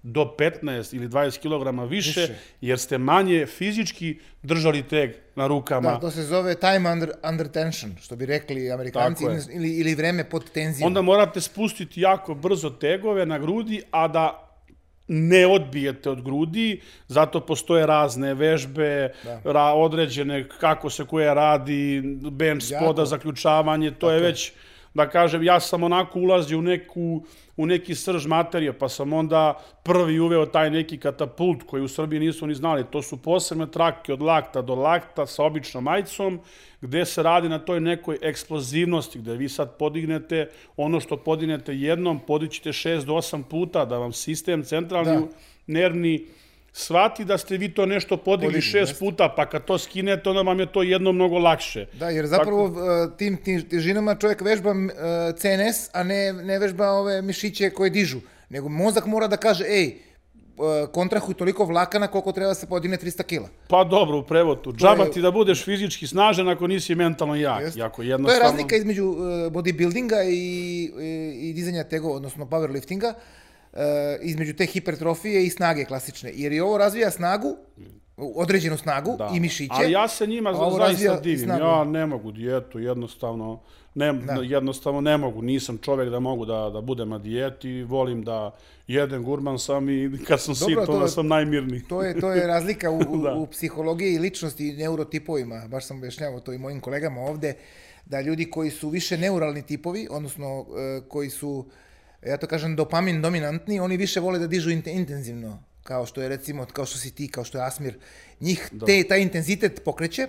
do 15 ili 20 kg više, Više. jer ste manje fizički držali teg na rukama. Da, to se zove time under, under tension, što bi rekli amerikanci, Tako ili, ili vreme pod tenzijom. Onda morate spustiti jako brzo tegove na grudi, a da ne odbijete od grudi, zato postoje razne vežbe, Da. ra, određene kako se koje radi, bench spoda, zaključavanje, to je već, da kažem, ja sam onako ulazio u neku u neki srž materije, pa sam onda prvi uveo taj neki katapult koji u Srbiji nisu ni znali. To su posebne trake od lakta do lakta sa običnom majicom, gde se radi na toj nekoj eksplozivnosti, gde vi sad podignete ono što podignete jednom, podićete 6 do 8 puta, da vam sistem centralni Da. nervni shvati da ste vi to nešto podigli Podigli, šest jeste. puta, pa kad to skinete, onda vam je to jedno mnogo lakše. Da, jer zapravo uh, tim, tim težinama čovjek vežba uh, CNS, a ne, ne vežba ove mišiće koje dižu. Nego mozak mora da kaže, ej, uh, kontrahuj toliko vlakana koliko treba da se podigne 300 kila. Pa dobro, u prevodu. Džaba ti da budeš fizički snažan ako nisi mentalno jak. Jeste. Jako To je jednostavno... razlika između bodybuildinga i, i, i dizanja tegova, odnosno powerliftinga, uh, između te hipertrofije i snage klasične. Jer i ovo razvija snagu, određenu snagu Da. i mišiće. Ali ja se njima za, zaista divim. snagu. Ja ne mogu dijetu, jednostavno ne, jednostavno ne mogu. Nisam čovjek da mogu da, da budem na dijeti, volim da jedem gurman sam i kad sam Dobro, sit, to onda sam najmirniji. To je, to je razlika u, Da. u, u psihologiji i ličnosti i neurotipovima. Baš sam objašnjavao to i mojim kolegama ovde, da ljudi koji su više neuralni tipovi, odnosno e, koji su, ja to kažem, dopamin dominantni, oni više vole da dižu int- intenzivno, kao što je recimo, kao što si ti, kao što je Asmir. Njih te, taj intenzitet pokreće,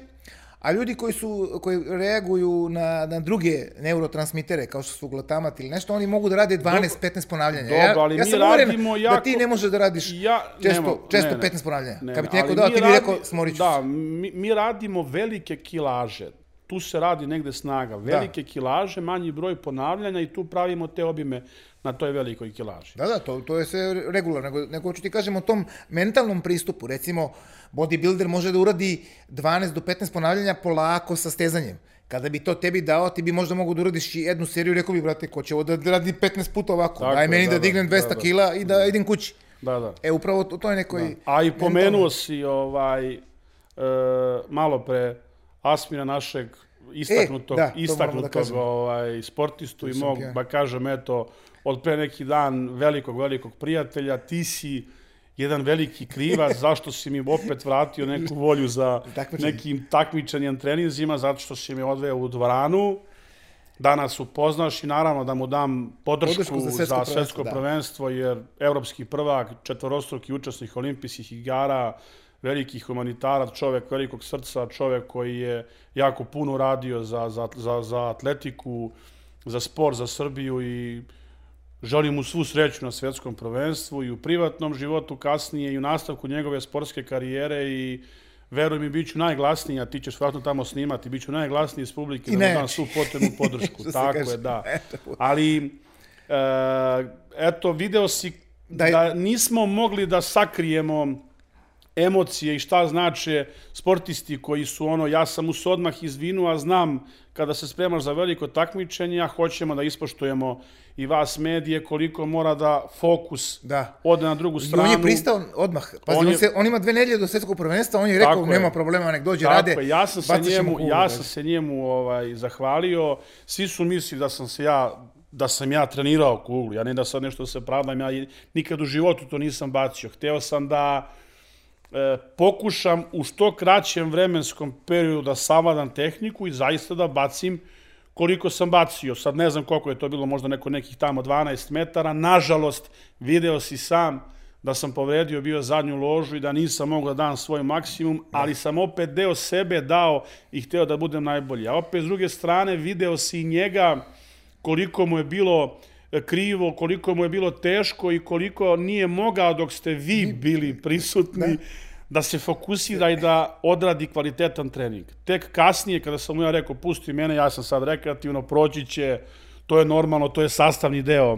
a ljudi koji su koji reaguju na, na druge neurotransmitere, kao što su glutamat ili nešto, oni mogu da rade 12-15 ponavljanja. Dobro, ja, ali ja mi sam radimo da jako- ti ne možeš da radiš Ja, često, nemo- često ne, ne. 15 ponavljanja. Ne, Kad bi ti ne, neko dao, ti bi radi- rekao, smorit ću Da, mi, mi radimo velike kilaže. Tu se radi negde snaga. Velike kilaže, manji broj ponavljanja i tu pravimo te obime na toj velikoj kilaži. Da, da, to, to je sve regularno, nego, nego ću ti kažem o tom mentalnom pristupu. Recimo, bodybuilder može da uradi 12 do 15 ponavljanja polako sa stezanjem. Kada bi to tebi dao, ti bi možda mogu da uradiš jednu seriju, rekao bi, brate, ko će ovo da radi 15 puta ovako, Tako daj meni da, da, da, dignem da, 200 da. kila i da idem kući. Da, da. E, upravo to, to je nekoj... A i pomenuo si ovaj, e, malo pre Asmira našeg istaknutog, E, da, da istaknutog kažemo. ovaj, sportistu i mog, ja. ba kažem, eto, od pre neki dan velikog, velikog prijatelja, ti si jedan veliki krivac zašto si mi opet vratio neku volju za nekim takmičenjem treninzima, zato što si mi odveo u dvoranu, da nas upoznaš i naravno da mu dam podršku, podršku za svetsko, za svetsko da. prvenstvo, jer evropski prvak, četvorostruki učesnik olimpijskih igara, veliki humanitarac, čovek velikog srca, čovek koji je jako puno radio za, za, za, za atletiku, za sport, za Srbiju i želim mu svu sreću na svetskom prvenstvu i u privatnom životu kasnije i u nastavku njegove sportske karijere i veruj mi, bit ću najglasniji, a ti ćeš vratno tamo snimati, bit ću najglasniji iz publike, da mu dam svu potrebnu podršku. Tako je, da. Ali, e, eto, video si da, da nismo mogli da sakrijemo emocije i šta znače sportisti koji su ono, ja sam us odmah izvinu, a znam kada se spremaš za veliko takmičenje, a hoćemo da ispoštujemo i vas medije, koliko mora da fokus da. ode na drugu stranu. On je pristao odmah. Pazi, on, je, on, se, on ima dve nedelje do svetskog prvenstva, on je rekao, nema je. problema, nek dođe, tako rade. Je. Ja sam se njemu, kuglu, ja sam se njemu ovaj, zahvalio. Svi su mislili da sam se ja da sam ja trenirao kuglu, ja ne da sad nešto se pravdam, ja nikad u životu to nisam bacio. Hteo sam da e, pokušam u što kraćem vremenskom periodu da savladam tehniku i zaista da bacim koliko sam bacio. Sad ne znam koliko je to bilo, možda neko nekih tamo 12 metara. Nažalost, video si sam da sam povredio bio zadnju ložu i da nisam mogao da dam svoj maksimum, ali sam opet deo sebe dao i hteo da budem najbolji. A opet s druge strane video si njega koliko mu je bilo krivo, koliko mu je bilo teško i koliko nije mogao dok ste vi bili prisutni. Da da se fokusira i da odradi kvalitetan trening. Tek kasnije, kada sam mu ja rekao, pusti mene, ja sam sad rekreativno, proći će, to je normalno, to je sastavni deo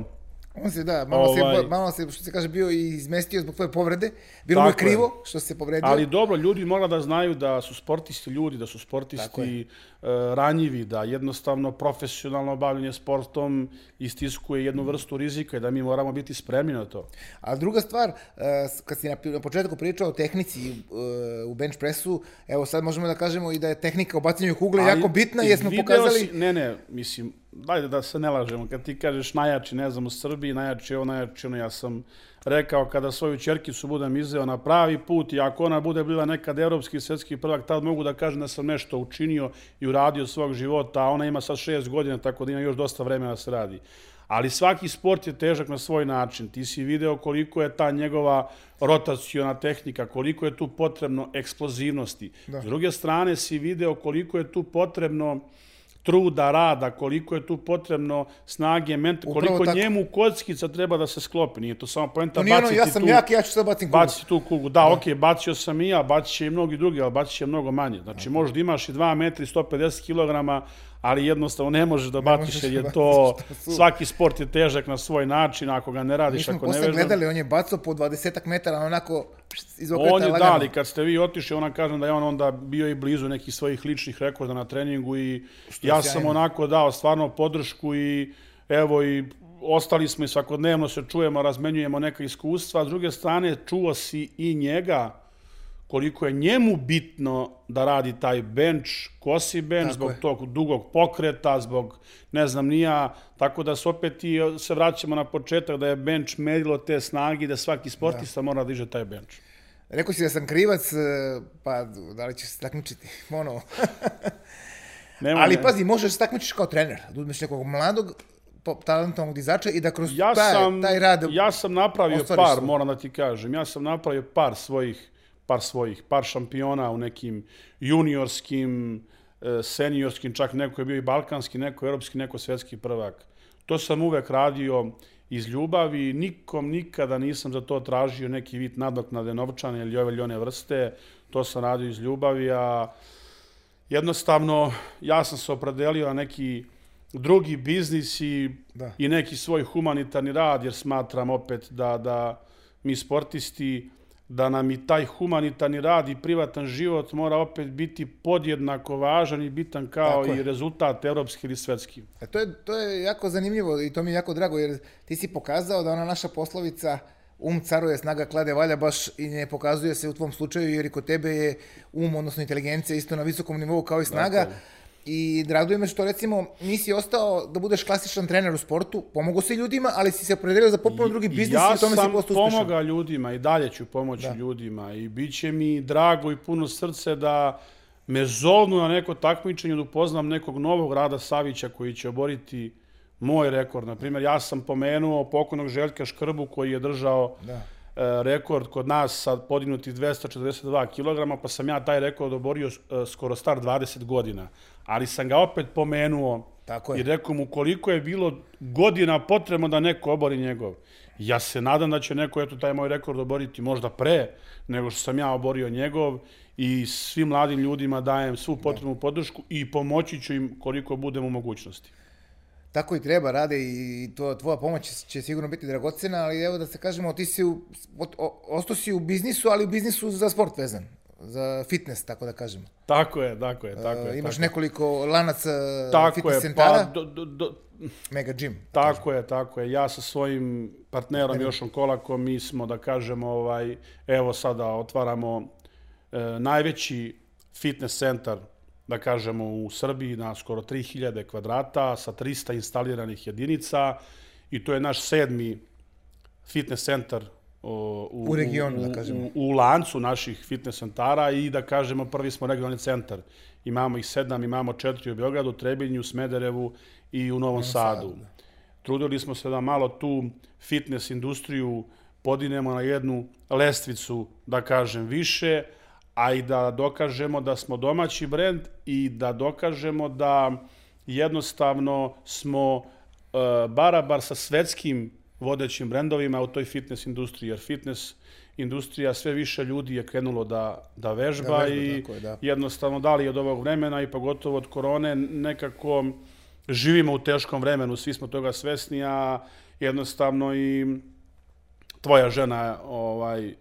On se, da, malo, ovaj, se, malo se, što se kaže, bio i izmestio zbog tvoje povrede. Bilo mu je krivo što se povredio. Ali dobro, ljudi mora da znaju da su sportisti ljudi, da su sportisti uh, ranjivi, da jednostavno profesionalno bavljanje sportom istiskuje jednu vrstu rizika i da mi moramo biti spremni na to. A druga stvar, uh, kad si na, početku pričao o tehnici uh, u bench pressu, evo sad možemo da kažemo i da je tehnika u bacanju kugle jako bitna, jer smo pokazali... Si, ne, ne, mislim, dajde da se ne lažemo, kad ti kažeš najjači, ne znam, u Srbiji, najjači ovo, najjači ono, ja sam rekao kada svoju čerkicu budem izveo na pravi put i ako ona bude bila nekad evropski svetski prvak, tad mogu da kažem da sam nešto učinio i uradio svog života, a ona ima sad šest godina, tako da ima još dosta vremena da se radi. Ali svaki sport je težak na svoj način. Ti si video koliko je ta njegova rotacijona tehnika, koliko je tu potrebno eksplozivnosti. Da. S druge strane si video koliko je tu potrebno uh, truda, rada, koliko je tu potrebno snage, ment, koliko tako. njemu kockica treba da se sklopi. Nije to samo poenta baciti ono, ja sam tu, jak, ja ću sad bacim kugu. Baciti tu kugu. Da, da. ok, bacio sam i ja, bacit će i mnogi drugi, ali bacit će mnogo manje. Znači, da. možda imaš i 2 metri, 150 kg, ali jednostavno ne možeš da baciš, jer je da to, svaki sport je težak na svoj način, ako ga ne radiš, ako ne vežeš. Mi smo gledali, on je bacao po 20 metara, onako iz okreta On je lagano. dali, kad ste vi otišli, ona kažem da je on onda bio i blizu nekih svojih ličnih rekorda na treningu i ja sjajno. sam onako dao stvarno podršku i evo i ostali smo i svakodnevno se čujemo, razmenjujemo neka iskustva. S druge strane, čuo si i njega koliko je njemu bitno da radi taj bench, kosi bench, tako zbog je. tog dugog pokreta, zbog ne znam nija, tako da se opet i se vraćamo na početak da je bench merilo te snage da svaki sportista da. mora da diže taj bench. Rekao si da sam krivac, e, pa da li ćeš se takmičiti ponovo? Nema, Ali ne. pazi, možeš se takmičiš kao trener, da uzmeš nekog mladog, talentovnog dizača i da kroz ja taj, sam, taj rad Ja sam napravio par, svoj. moram da ti kažem, ja sam napravio par svojih par svojih, par šampiona u nekim juniorskim, e, seniorskim, čak neko je bio i balkanski, neko evropski, neko svetski prvak. To sam uvek radio iz ljubavi, nikom nikada nisam za to tražio neki vid nadoknade novčane ili ove ili one vrste, to sam radio iz ljubavi, a jednostavno ja sam se opredelio na neki drugi biznis i, da. i neki svoj humanitarni rad, jer smatram opet da, da mi sportisti da nam i taj humanitarni rad i privatan život mora opet biti podjednako važan i bitan kao i rezultat evropski ili svetski. E to, je, to je jako zanimljivo i to mi je jako drago jer ti si pokazao da ona naša poslovica um caruje, snaga klade valja baš i ne pokazuje se u tvom slučaju jer i kod tebe je um, odnosno inteligencija isto na visokom nivou kao i snaga. Dakle. I raduje me što recimo nisi ostao da budeš klasičan trener u sportu, pomogu si ljudima, ali si se opredelio za potpuno drugi biznis ja i tome si postao uspešan. Ja sam pomogao ljudima i dalje ću pomoći da. ljudima i bit će mi drago i puno srce da me zovnu na neko takmičenje, da upoznam nekog novog Rada Savića koji će oboriti moj rekord. Naprimjer, ja sam pomenuo pokojnog Željka Škrbu koji je držao da. E, rekord kod nas sa podignuti 242 kg, pa sam ja taj rekord oborio e, skoro star 20 godina. Ali sam ga opet pomenuo Tako je. i rekao mu koliko je bilo godina potrebno da neko obori njegov. Ja se nadam da će neko eto taj moj rekord oboriti možda pre nego što sam ja oborio njegov i svim mladim ljudima dajem svu potrebnu podršku i pomoći ću im koliko budem u mogućnosti. Tako i treba, rade i to, tvoja pomoć će sigurno biti dragocena, ali evo da se kažemo, ti si u, ostao si u biznisu, ali u biznisu za sport vezan, za fitness, tako da kažemo. Tako je, tako je, tako je. Imaš tako. nekoliko lanaca tako fitness je, centara. Pa, do, do, do, Mega gym. Tako kažem. je, tako je. Ja sa svojim partnerom Partnerim. Jošom Kolakom, mi smo, da kažemo, ovaj, evo sada otvaramo e, najveći fitness centar da kažemo, u Srbiji na skoro 3000 kvadrata sa 300 instaliranih jedinica i to je naš sedmi fitness centar u, u regionu, da kažemo. U, u lancu naših fitness centara i da kažemo prvi smo regionalni centar. Imamo ih sedam, imamo četiri u Beogradu, Trebinju, Smederevu i u Novom Sadu. Sadu da. Trudili smo se da malo tu fitness industriju podinemo na jednu lestvicu, da kažem, više, a i da dokažemo da smo domaći brend i da dokažemo da jednostavno smo uh, barabar sa svetskim vodećim brendovima u toj fitness industriji, jer fitness industrija sve više ljudi je krenulo da, da vežba, da vežba i je, da. jednostavno da li od ovog vremena i pogotovo od korone nekako živimo u teškom vremenu, svi smo toga svesni, a jednostavno i tvoja žena ovaj,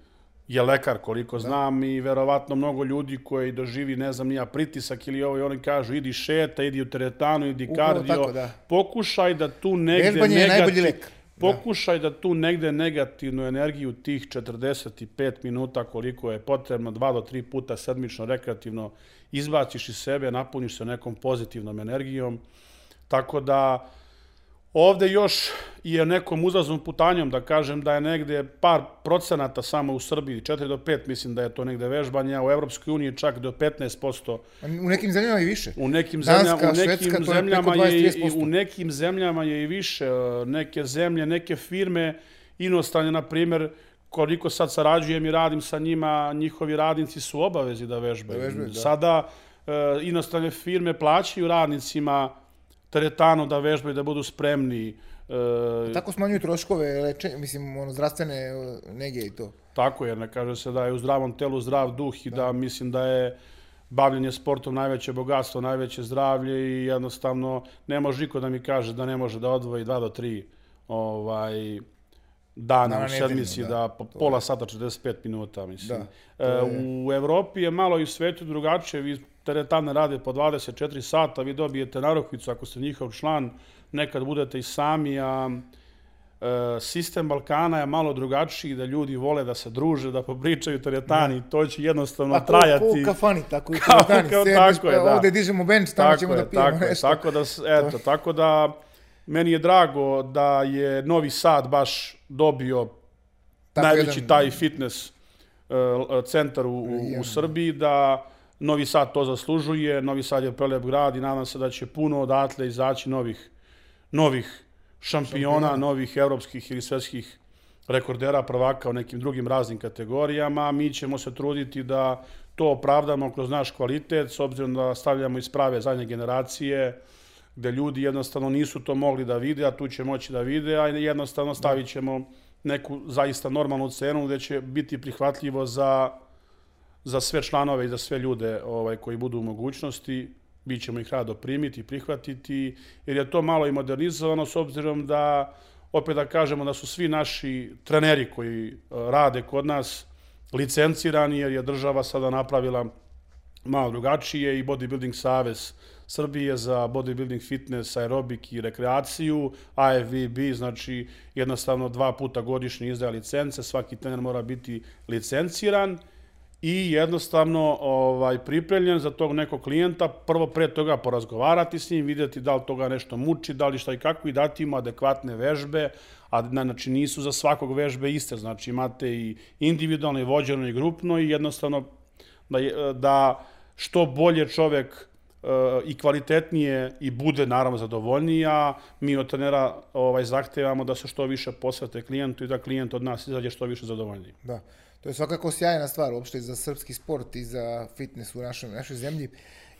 je lekar, koliko da. znam, i verovatno mnogo ljudi koji doživi, ne znam, nija pritisak ili ovo, i oni kažu, idi šeta, idi u teretanu, idi Upravo kardio, tako, da. pokušaj da tu negde Vežbanje negativ... je najbolji lek. Pokušaj da tu negde negativnu energiju tih 45 minuta koliko je potrebno, dva do tri puta sedmično rekreativno izbaciš iz sebe, napuniš se nekom pozitivnom energijom. Tako da, Ovde još je nekom uzaznom putanjom da kažem da je negde par procenata samo u Srbiji, 4 do 5 mislim da je to negde vežbanje, a u Evropskoj uniji čak do 15%. U nekim zemljama i više. U nekim zemljama, Danska, u nekim Švedska, zemljama je, je u nekim zemljama je i više. Neke zemlje, neke firme inostrane, na primer, koliko sad sarađujem i radim sa njima, njihovi radnici su obavezi da vežbaju. Da vežbaju da. Sada e, inostrane firme plaćaju radnicima teretanu da vežbaju, da budu spremni. E, tako smanjuju troškove lečenja, mislim, ono, zdravstvene e, nege i to. Tako, jer ne kaže se da je u zdravom telu zdrav duh i da, da mislim da je bavljenje sportom najveće bogatstvo, najveće zdravlje i jednostavno ne može niko da mi kaže da ne može da odvoji 2 do 3 ovaj, dana na u sedmici, da, da pola sata 45 minuta, mislim. Da, e, je... U Evropi je malo i u svetu drugačije, vi teretane rade po 24 sata, vi dobijete narokvicu ako ste njihov član, nekad budete i sami, a e, sistem Balkana je malo drugačiji, da ljudi vole da se druže, da popričaju teretani, da. to će jednostavno a, trajati. Ako u kafani, tako i teretani, kao, tako je, da. ovde dižemo bench, tamo tako ćemo je, da pijemo tako nešto. Tako da, eto, tako da, meni je drago da je Novi Sad baš dobio tako najveći jedan, taj fitness uh, centar u, u, u Srbiji, da Novi Sad to zaslužuje, Novi Sad je prelep grad i nadam se da će puno odatle izaći novih, novih šampiona, Šampiona. novih evropskih ili svetskih rekordera prvaka u nekim drugim raznim kategorijama. Mi ćemo se truditi da to opravdamo kroz naš kvalitet, s obzirom da stavljamo iz prave zadnje generacije, gde ljudi jednostavno nisu to mogli da vide, a tu će moći da vide, a jednostavno stavit ćemo neku zaista normalnu cenu gde će biti prihvatljivo za za sve članove i za sve ljude ovaj, koji budu u mogućnosti, mi ćemo ih rado primiti i prihvatiti, jer je to malo i modernizovano s obzirom da, opet da kažemo da su svi naši treneri koji eh, rade kod nas licencirani, jer je država sada napravila malo drugačije i Bodybuilding Savez Srbije za bodybuilding, fitness, aerobik i rekreaciju, AFVB, znači jednostavno dva puta godišnje izdaje licence, svaki trener mora biti licenciran i jednostavno ovaj, pripremljen za tog nekog klijenta, prvo pre toga porazgovarati s njim, vidjeti da li toga nešto muči, da li šta i kako i dati mu adekvatne vežbe, a znači nisu za svakog vežbe iste, znači imate i individualno i vođeno i grupno i jednostavno da, da što bolje čovek uh, i kvalitetnije i bude naravno zadovoljniji, a mi od trenera ovaj, zahtevamo da se što više posvete klijentu i da klijent od nas izađe što više zadovoljniji. Da. To je svakako sjajna stvar uopšte za srpski sport i za fitness u našoj, našoj zemlji.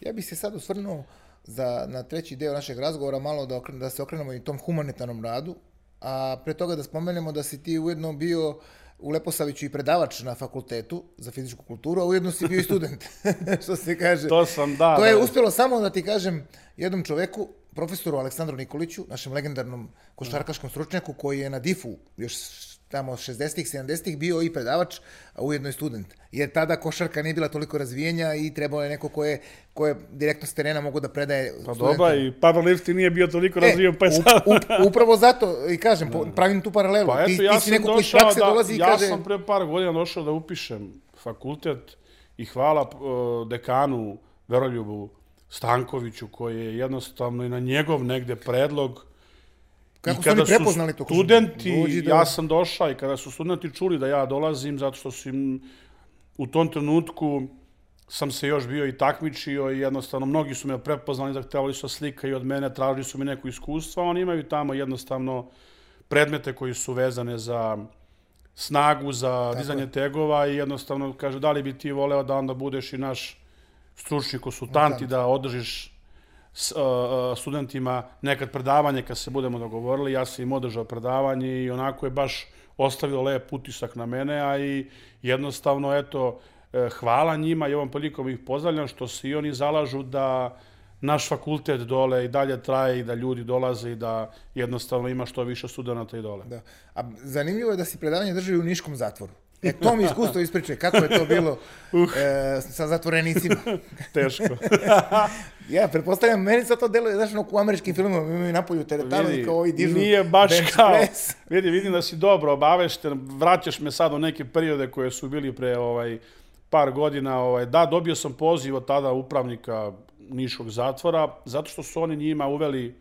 Ja bih se sad osvrnuo za, na treći deo našeg razgovora malo da, da se okrenemo i tom humanitarnom radu, a pre toga da spomenemo da si ti ujedno bio u Leposaviću i predavač na fakultetu za fizičku kulturu, a ujedno si bio i student, što se kaže. To sam, da. To je da. uspelo samo da ti kažem jednom čoveku, profesoru Aleksandru Nikoliću, našem legendarnom košarkaškom stručnjaku koji je na DIF-u još tamo 60-ih, 70-ih bio i predavač, a ujedno i student. Jer tada košarka nije bila toliko razvijenja i trebalo je neko ko je, ko je direktno s terena mogo da predaje Pa dobro, i powerlifting nije bio toliko e, razvijen, pa je sad... Up, upravo zato, i kažem, da. pravim tu paralelu. Pa eto, ti, ja ti si neko koji iz prakse da, dolazi i ja kaže... Ja sam pre par godina došao da upišem fakultet i hvala uh, dekanu Veroljubu Stankoviću, koji je jednostavno i na njegov negde predlog Kako su oni prepoznali to? Studenti, da... ja sam došao i kada su studenti čuli da ja dolazim, zato što su im u tom trenutku sam se još bio i takmičio i jednostavno mnogi su me prepoznali, zahtevali su slika i od mene, tražili su mi neko iskustvo, oni imaju tamo jednostavno predmete koji su vezane za snagu, za Tako dizanje je. tegova i jednostavno kaže da li bi ti voleo da onda budeš i naš stručni konsultant i da održiš s, uh, studentima nekad predavanje kad se budemo dogovorili, ja sam im održao predavanje i onako je baš ostavio lep utisak na mene, a i jednostavno, eto, e, hvala njima i ovom prilikom ih pozdravljam što se i oni zalažu da naš fakultet dole i dalje traje i da ljudi dolaze i da jednostavno ima što više studenta i dole. Da. A zanimljivo je da si predavanje drži u Niškom zatvoru. E, to mi iskustvo ispričaj, kako je to bilo uh. e, sa zatvorenicima. Teško. ja, pretpostavljam, meni sa to deluje, znaš, u američkim filmima imaju napolju teretanu i kao ovi dižu Nije baš kao, vidi, vidim da si dobro obavešten, vraćaš me sad u neke periode koje su bili pre ovaj, par godina. Ovaj, da, dobio sam poziv od tada upravnika Niškog zatvora, zato što su oni njima uveli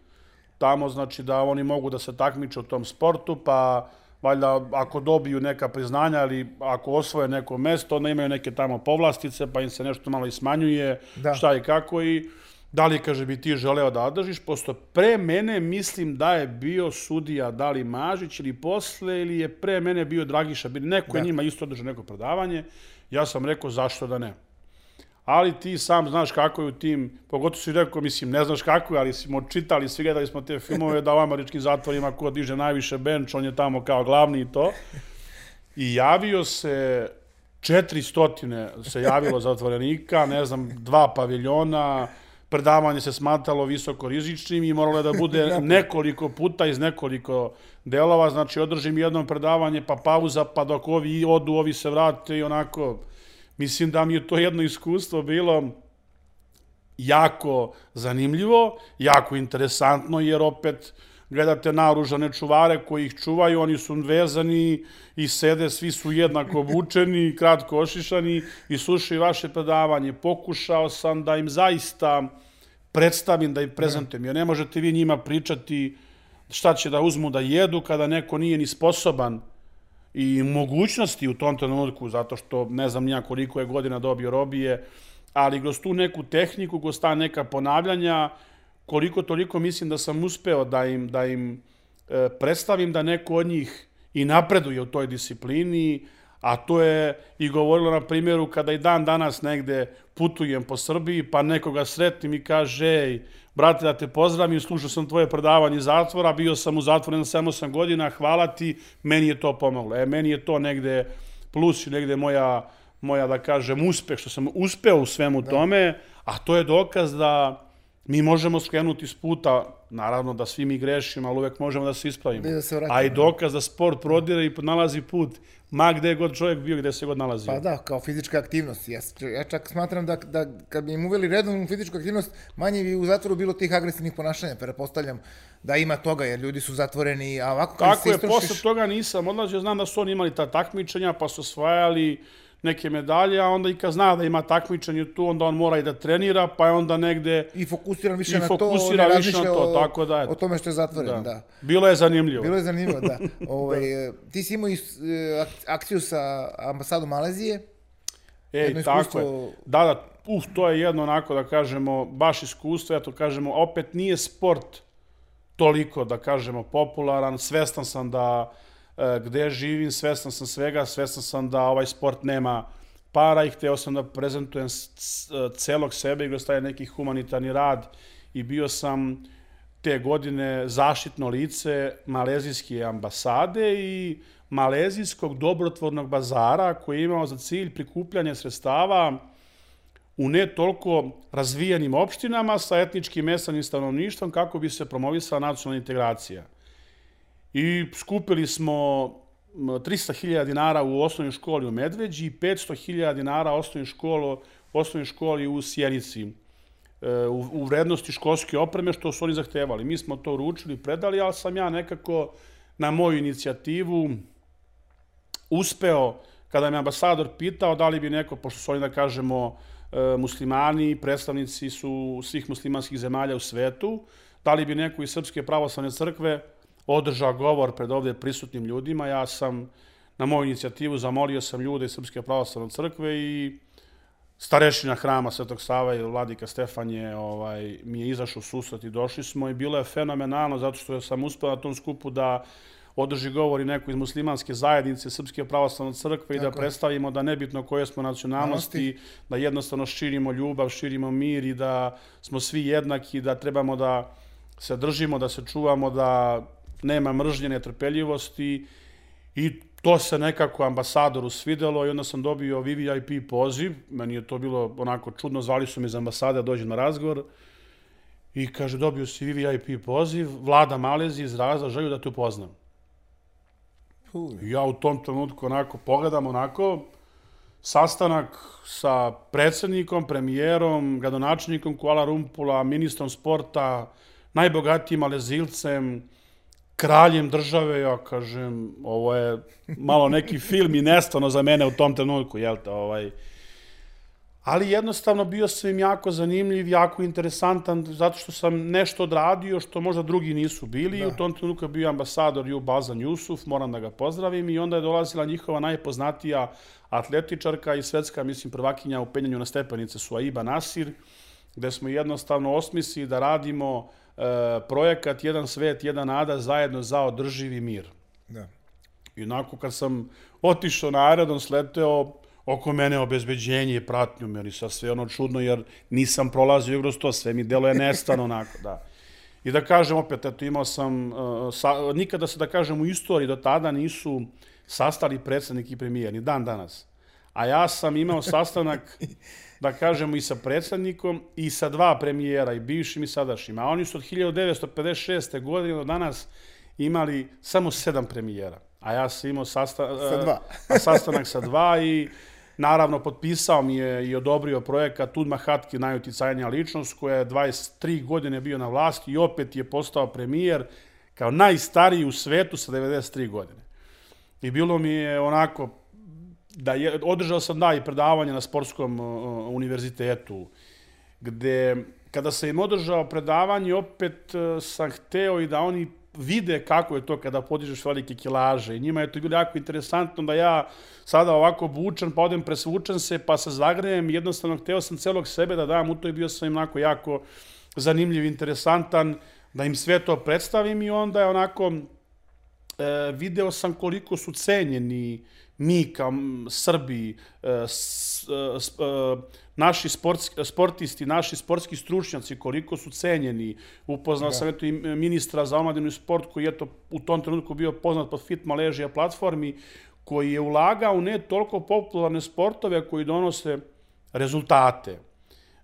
tamo, znači da oni mogu da se takmiče u tom sportu, pa valjda ako dobiju neka priznanja ali ako osvoje neko mesto, onda imaju neke tamo povlastice, pa im se nešto malo i smanjuje, da. šta i kako i da li, kaže, bi ti želeo da održiš, posto pre mene mislim da je bio sudija da li Mažić ili posle, ili je pre mene bio Dragiša, neko da. je njima isto održao neko predavanje, ja sam rekao zašto da ne ali ti sam znaš kako je u tim, pogotovo si rekao, mislim, ne znaš kako je, ali smo čitali, svi gledali smo te filmove da u američkim zatvorima ko diže najviše bench, on je tamo kao glavni i to. I javio se 400 se javilo zatvorenika, ne znam, dva paviljona, predavanje se smatralo visoko rizičnim i moralo je da bude nekoliko puta iz nekoliko delova, znači održim jedno predavanje, pa pauza, pa dok ovi odu, ovi se vrate i onako Mislim da mi je to jedno iskustvo bilo jako zanimljivo, jako interesantno, jer opet gledate naoružane čuvare koji ih čuvaju, oni su vezani i sede, svi su jednako obučeni, kratko ošišani i slušaju vaše predavanje. Pokušao sam da im zaista predstavim, da im prezentujem, jer ne možete vi njima pričati šta će da uzmu da jedu kada neko nije ni sposoban i mogućnosti u tom trenutku, zato što ne znam nija koliko je godina dobio robije, ali kroz tu neku tehniku, kroz ta neka ponavljanja, koliko toliko mislim da sam uspeo da im, da im e, predstavim da neko od njih i napreduje u toj disciplini, a to je i govorilo na primjeru kada i dan danas negde putujem po Srbiji, pa nekoga sretnim i kaže, ej, brate, da te pozdravim, slušao sam tvoje predavanje iz zatvora, bio sam u zatvoru na 7-8 godina, hvala ti, meni je to pomoglo. E, meni je to negde plus i negde moja, moja, da kažem, uspeh, što sam uspeo u svemu da. tome, a to je dokaz da mi možemo skrenuti s puta, naravno da svi mi grešimo, ali uvek možemo da se ispravimo. Da se a i dokaz da sport prodire i nalazi put ma gde god čovjek bio, gde se god nalazi. Pa da, kao fizička aktivnost. Ja, ja čak smatram da, da kad bi im uveli redovnu fizičku aktivnost, manje bi u zatvoru bilo tih agresivnih ponašanja, prepostavljam da ima toga, jer ljudi su zatvoreni, a ovako kad Tako se istrošiš... je, posle toga nisam odlazio, znam da su oni imali ta takmičenja, pa su osvajali neke medalje, a onda i kad zna da ima takmičenje tu, onda on mora i da trenira, pa je onda negde... I fokusiran više I na to, ne više na razmišlja to, o, tako da, eto. o tome što je zatvoren, da. Bilo je zanimljivo. Bilo je zanimljivo, da. Ovaj, e, ti si imao i, e, ak- akciju sa ambasadom Malezije. Ej, jedno tako iskustvo- je. Da, da, uf, to je jedno onako da kažemo, baš iskustvo, eto kažemo, opet nije sport toliko, da kažemo, popularan, svestan sam da gde živim, svestan sam svega, svestan sam da ovaj sport nema para i hteo sam da prezentujem celog sebe i kroz taj neki humanitarni rad i bio sam te godine zaštitno lice malezijske ambasade i malezijskog dobrotvornog bazara koji je imao za cilj prikupljanje sredstava u ne toliko razvijenim opštinama sa etničkim mesanim stanovništvom kako bi se promovisala nacionalna integracija. I skupili smo m, 300.000 dinara u osnovnoj školi u Medveđi i 500.000 dinara osnovnoj školi, osnovnoj školi u Sjenici e, u, u vrednosti školske opreme što su oni zahtevali. Mi smo to uručili, predali, ali sam ja nekako na moju inicijativu uspeo, kada me ambasador pitao da li bi neko, pošto su oni da kažemo e, muslimani, predstavnici su svih muslimanskih zemalja u svetu, da li bi neko iz Srpske pravoslavne crkve održao govor pred ovde prisutnim ljudima. Ja sam na moju inicijativu zamolio sam ljude iz Srpske pravoslavne crkve i starešina hrama Svetog Sava i vladika Stefan je, ovaj, mi je izašao susret i došli smo i bilo je fenomenalno zato što sam uspeo na tom skupu da održi govor i neko iz muslimanske zajednice Srpske pravoslavne crkve i da predstavimo da nebitno koje smo nacionalnosti, da jednostavno širimo ljubav, širimo mir i da smo svi jednaki, da trebamo da se držimo, da se čuvamo, da nema mržnje, netrpeljivosti i to se nekako ambasadoru svidelo i onda sam dobio VVIP poziv. Meni je to bilo onako čudno, zvali su me iz ambasade da dođem na razgovor. I kaže, dobio si VVIP poziv, vlada Malezije izrazila želju da te upoznam. Ja u tom trenutku onako pogledam onako sastanak sa predsednikom, premijerom, gradonačelnikom Kuala Rumpula, ministrom sporta, najbogatijim malezilcem, kraljem države, ja kažem, ovo je malo neki film i nestano za mene u tom trenutku, jel te, ovaj. Ali jednostavno bio sam im jako zanimljiv, jako interesantan, zato što sam nešto odradio što možda drugi nisu bili. Da. U tom trenutku je bio ambasador Ju Bazan Jusuf, moram da ga pozdravim, i onda je dolazila njihova najpoznatija atletičarka i svetska, mislim, prvakinja u penjanju na stepenice Suaiba Nasir, gde smo jednostavno osmislili da radimo projekat Jedan svet, jedna nada zajedno za održivi mir. da. I onako kad sam otišao na aerodrom, sleteo oko mene obezbeđenje i pratnju, meni sad sve ono čudno, jer nisam prolazio kroz to, sve mi deluje nestano onako, da. I da kažem opet, eto, imao sam, uh, sa, nikada se da kažem u istoriji do tada nisu sastali predsednik i premijer, ni dan danas. A ja sam imao sastanak, da kažemo, i sa predsednikom i sa dva premijera, i bivšim i sadašnjim. A oni su od 1956. godine do danas imali samo sedam premijera. A ja sam imao sasta, Sa dva. a sastanak sa dva i naravno potpisao mi je i odobrio projekat Tud Mahatki, najuticajnija ličnost, koja je 23 godine bio na vlasti i opet je postao premijer kao najstariji u svetu sa 93 godine. I bilo mi je onako, da je, održao sam da i predavanje na sportskom uh, univerzitetu, gde kada sam im održao predavanje, opet uh, sam hteo i da oni vide kako je to kada podižeš velike kilaže. I njima je to bilo jako interesantno da ja sada ovako bučan, pa odem presvučan se, pa se zagrejem. Jednostavno, hteo sam celog sebe da dam u to i bio sam im onako jako zanimljiv, interesantan, da im sve to predstavim i onda je onako e, video sam koliko su cenjeni mi kao Srbi, e, e, e, naši sportski, sportisti, naši sportski stručnjaci, koliko su cenjeni. Upoznao da. sam eto i ministra za omladinu i sport koji je eto u tom trenutku bio poznat pod Fit Malaysia platformi, koji je ulagao u ne toliko popularne sportove koji donose rezultate.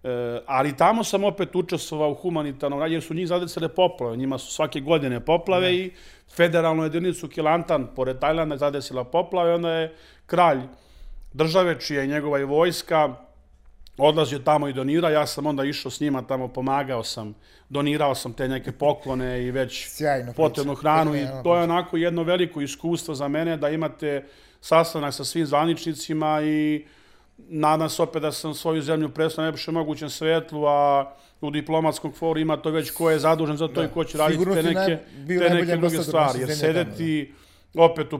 E, ali tamo sam opet učestvovao u humanitarnom radu, jer su njih zadesile poplave. Njima su svake godine poplave i federalnu jedinicu Kilantan, pored Tajlanda, zadesila poplave. Onda je kralj države, čija je njegova i vojska, odlazio tamo i donirao, ja sam onda išao s njima tamo, pomagao sam, donirao sam te neke poklone i već Sjajno potrebnu priča. hranu i to je onako jedno veliko iskustvo za mene da imate sastanak sa svim zvaničnicima i nadam se opet da sam svoju zemlju predstavio na najboljem mogućem svetlu, a u diplomatskom foru ima to već ko je zadužen za to i ko će raditi Sigurno te neke, te neke druge stvari. Jer zemlje tamo, sedeti opet u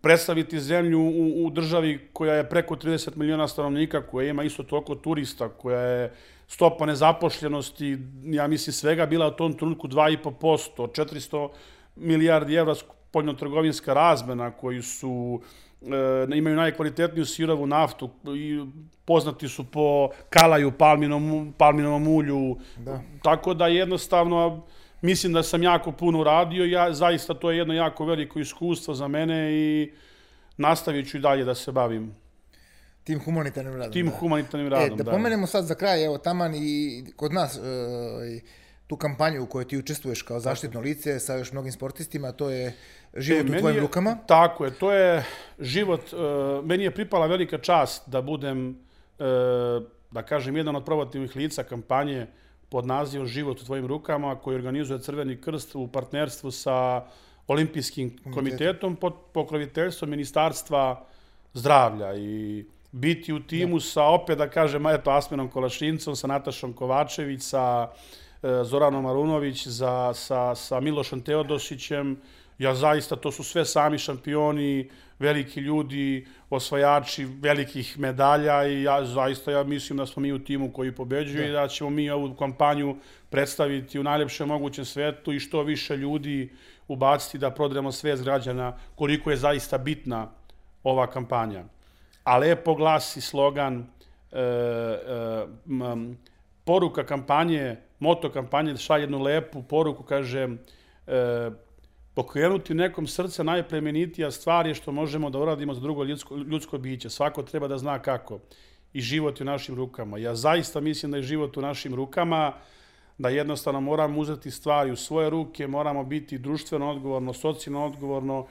predstaviti zemlju u, u državi koja je preko 30 miliona stanovnika, koja ima isto toliko turista, koja je stopa nezapošljenosti, ja mislim svega bila u tom trenutku 2,5%, 400 milijardi evra spoljnotrgovinska razmena koji su e, imaju najkvalitetniju sirovu naftu i poznati su po kalaju, palminom, palminovom ulju. Da. Tako da jednostavno mislim da sam jako puno uradio. Ja, zaista to je jedno jako veliko iskustvo za mene i nastavit ću i dalje da se bavim Tim humanitarnim radom. tim da. humanitarnim E, radom. da pomenemo sad za kraj, evo, taman i kod nas, e, tu kampanju u kojoj ti učestvuješ kao zaštitno lice sa još mnogim sportistima, to je život u E, meni tvojim je- rukama. Tako je, to je život, e, meni je pripala velika čast da budem, e, da kažem, jedan od provotivnih lica kampanje pod nazivom Život u tvojim rukama, koji organizuje Crveni krst u partnerstvu sa Olimpijskim komitetom pod pokroviteljstvom Ministarstva zdravlja. I biti u timu sa, opet da kažem, eto, Asmenom Kolašincom, sa Natašom Kovačević, sa Zoranom Arunović, za, sa, sa Milošem Teodosićem. Ja zaista, to su sve sami šampioni, veliki ljudi, osvajači velikih medalja i ja zaista ja mislim da smo mi u timu koji pobeđuje i da ćemo mi ovu kampanju predstaviti u najlepšem mogućem svetu i što više ljudi ubaciti da prodremo svest građana koliko je zaista bitna ova kampanja. A lepo glasi slogan e, e, m, poruka kampanje, moto kampanje šalje jednu lepu poruku, kaže e, pokrenuti nekom srce najplemenitija stvar je što možemo da uradimo za drugo ljudsko, ljudsko biće. Svako treba da zna kako. I život je u našim rukama. Ja zaista mislim da je život u našim rukama, da jednostavno moramo uzeti stvari u svoje ruke, moramo biti društveno odgovorno, socijalno odgovorno,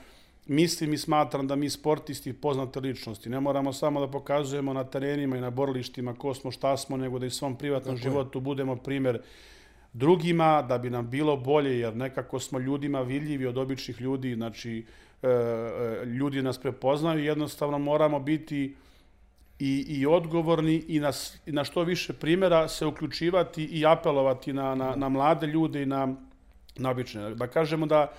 mislim i smatram da mi sportisti poznate ličnosti, ne moramo samo da pokazujemo na terenima i na borilištima ko smo, šta smo, nego da i svom privatnom životu budemo primer drugima, da bi nam bilo bolje, jer nekako smo ljudima vidljivi od običnih ljudi, znači e, e, ljudi nas prepoznaju, jednostavno moramo biti i, i odgovorni i na, i na što više primjera se uključivati i apelovati na, na, na mlade ljude i na, na obične. Da kažemo da,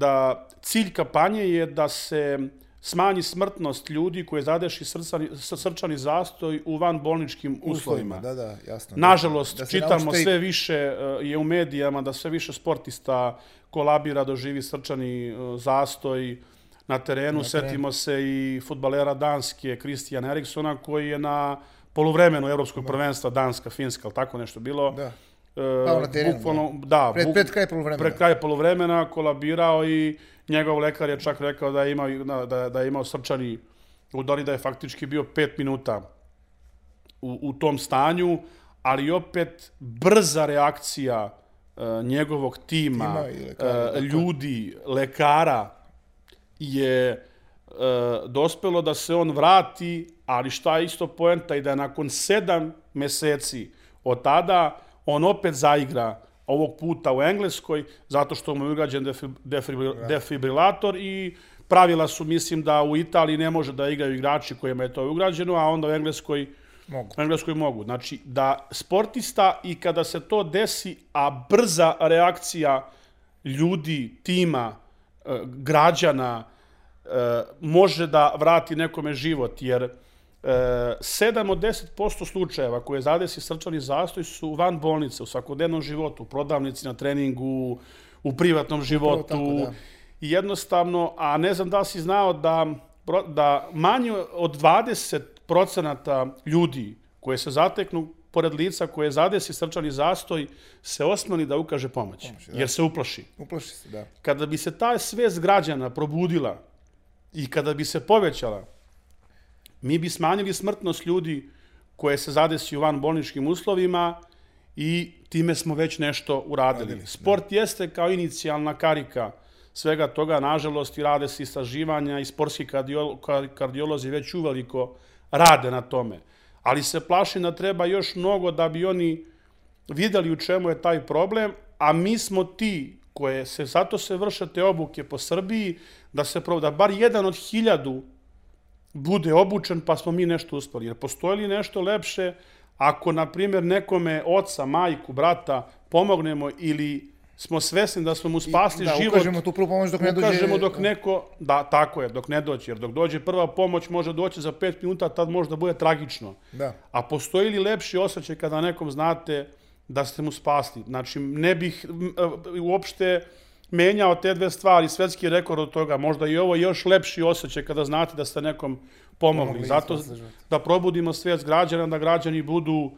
da cilj kampanje je da se smanji smrtnost ljudi koje zadeši srcani, srčani zastoj u vanbolničkim uslovima. Da, da, jasno. Nažalost, Da čitamo naučite sve više uh, je u medijama da sve više sportista kolabira, doživi srčani uh, zastoj na terenu. Setimo se i futbalera Danske, Kristijan Eriksona, koji je na poluvremenu evropskog prvenstva Danska, Finska, ali tako nešto bilo. Da. Pao na terenu, bukvalno, da, Pred, buk- pred kraj polovremena. pred kraj poluvremena kolabirao i njegov lekar je čak rekao da je imao, da, da, da je imao srčani udar i da je faktički bio pet minuta u, u tom stanju, ali opet brza reakcija e, njegovog tima, Tima i lekara, je. ljudi, lekara je e, dospelo da se on vrati, ali šta je isto poenta i da je nakon sedam meseci od tada on opet zaigra ovog puta u Engleskoj, zato što mu je ugrađen defibril- defibrilator i pravila su, mislim, da u Italiji ne može da igraju igrači kojima je to ugrađeno, a onda u Engleskoj Mogu. U Engleskoj mogu. Znači, da sportista i kada se to desi, a brza reakcija ljudi, tima, e, građana, e, može da vrati nekome život, jer 7 od 10% slučajeva koje zadesi srčani zastoj su van bolnice, u svakodnevnom životu, u prodavnici, na treningu, u privatnom životu. tako, da. I jednostavno, a ne znam da li si znao da, da manje od 20 procenata ljudi koje se zateknu pored lica koje zadesi srčani zastoj se osmeli da ukaže pomoć, jer se uplaši. Uplaši se, da. Kada bi se ta svest građana probudila i kada bi se povećala, mi bi smanjili smrtnost ljudi koje se zadesi u van bolničkim uslovima i time smo već nešto uradili. Sport jeste kao inicijalna karika svega toga, nažalost, i rade se istraživanja i sportski kardiolo- kar- kardiolozi već uveliko rade na tome. Ali se plašim da treba još mnogo da bi oni videli u čemu je taj problem, a mi smo ti koje se, zato se vrše te obuke po Srbiji, da se da bar jedan od hiljadu bude obučen, pa smo mi nešto uspeli. Jer postoji li nešto lepše ako, na primjer, nekome oca, majku, brata pomognemo ili smo svesni da smo mu spasli da, život. Da, ukažemo tu prvu pomoć dok ne dođe... Ukažemo dok neko... Da, tako je, dok ne dođe. Jer dok dođe prva pomoć može doći za pet minuta, tad može da bude tragično. Da. A postoji li lepši osjećaj kada nekom znate da ste mu spasli? Znači, ne bih uopšte menjao te dve stvari, svetski rekord od toga, možda i ovo još lepši osjećaj kada znate da ste nekom pomogli. Zato da probudimo svijest građana, da građani budu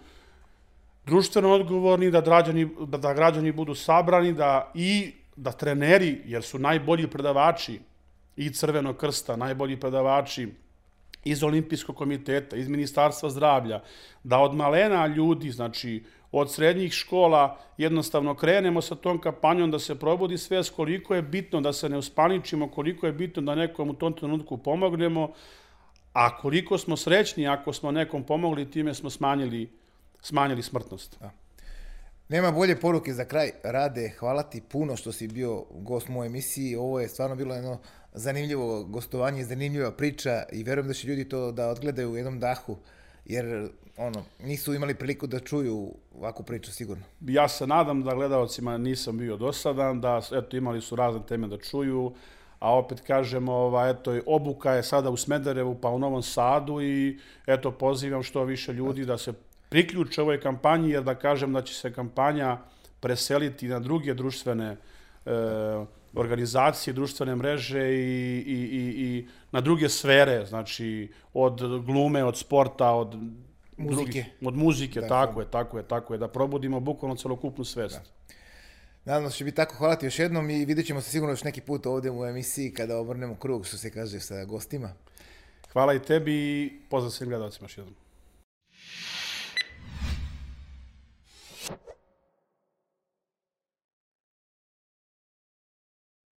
društveno odgovorni, da građani, da, da građani budu sabrani, da i da treneri, jer su najbolji predavači i Crvenog krsta, najbolji predavači iz Olimpijskog komiteta, iz Ministarstva zdravlja, da od malena ljudi, znači od srednjih škola jednostavno krenemo sa tom kampanjom da se probudi svest koliko je bitno da se ne uspaničimo, koliko je bitno da nekom u tom trenutku pomognemo, a koliko smo srećni ako smo nekom pomogli, time smo smanjili, smanjili smrtnost. Da. Nema bolje poruke za kraj. Rade, hvala ti puno što si bio gost moje emisiji. Ovo je stvarno bilo jedno zanimljivo gostovanje, zanimljiva priča i verujem da će ljudi to da odgledaju u jednom dahu, jer ono, nisu imali priliku da čuju ovakvu priču sigurno. Ja se nadam da gledalcima nisam bio dosadan, da eto, imali su razne teme da čuju, a opet kažemo, ova, eto, obuka je sada u Smederevu pa u Novom Sadu i eto, pozivam što više ljudi da se priključe ovoj kampanji, jer da kažem da će se kampanja preseliti na druge društvene e, organizacije, društvene mreže i, i, i, i na druge sfere, znači od glume, od sporta, od muzike. Drugih, od muzike, da, tako je, tako je, tako je, da probudimo bukvalno celokupnu svest. Da. Nadam se će biti tako. Hvala ti još jednom i vidjet ćemo se sigurno još neki put ovde u emisiji kada obrnemo krug, što se kaže, sa gostima. Hvala i tebi i pozdrav svim gledalcima još jednom.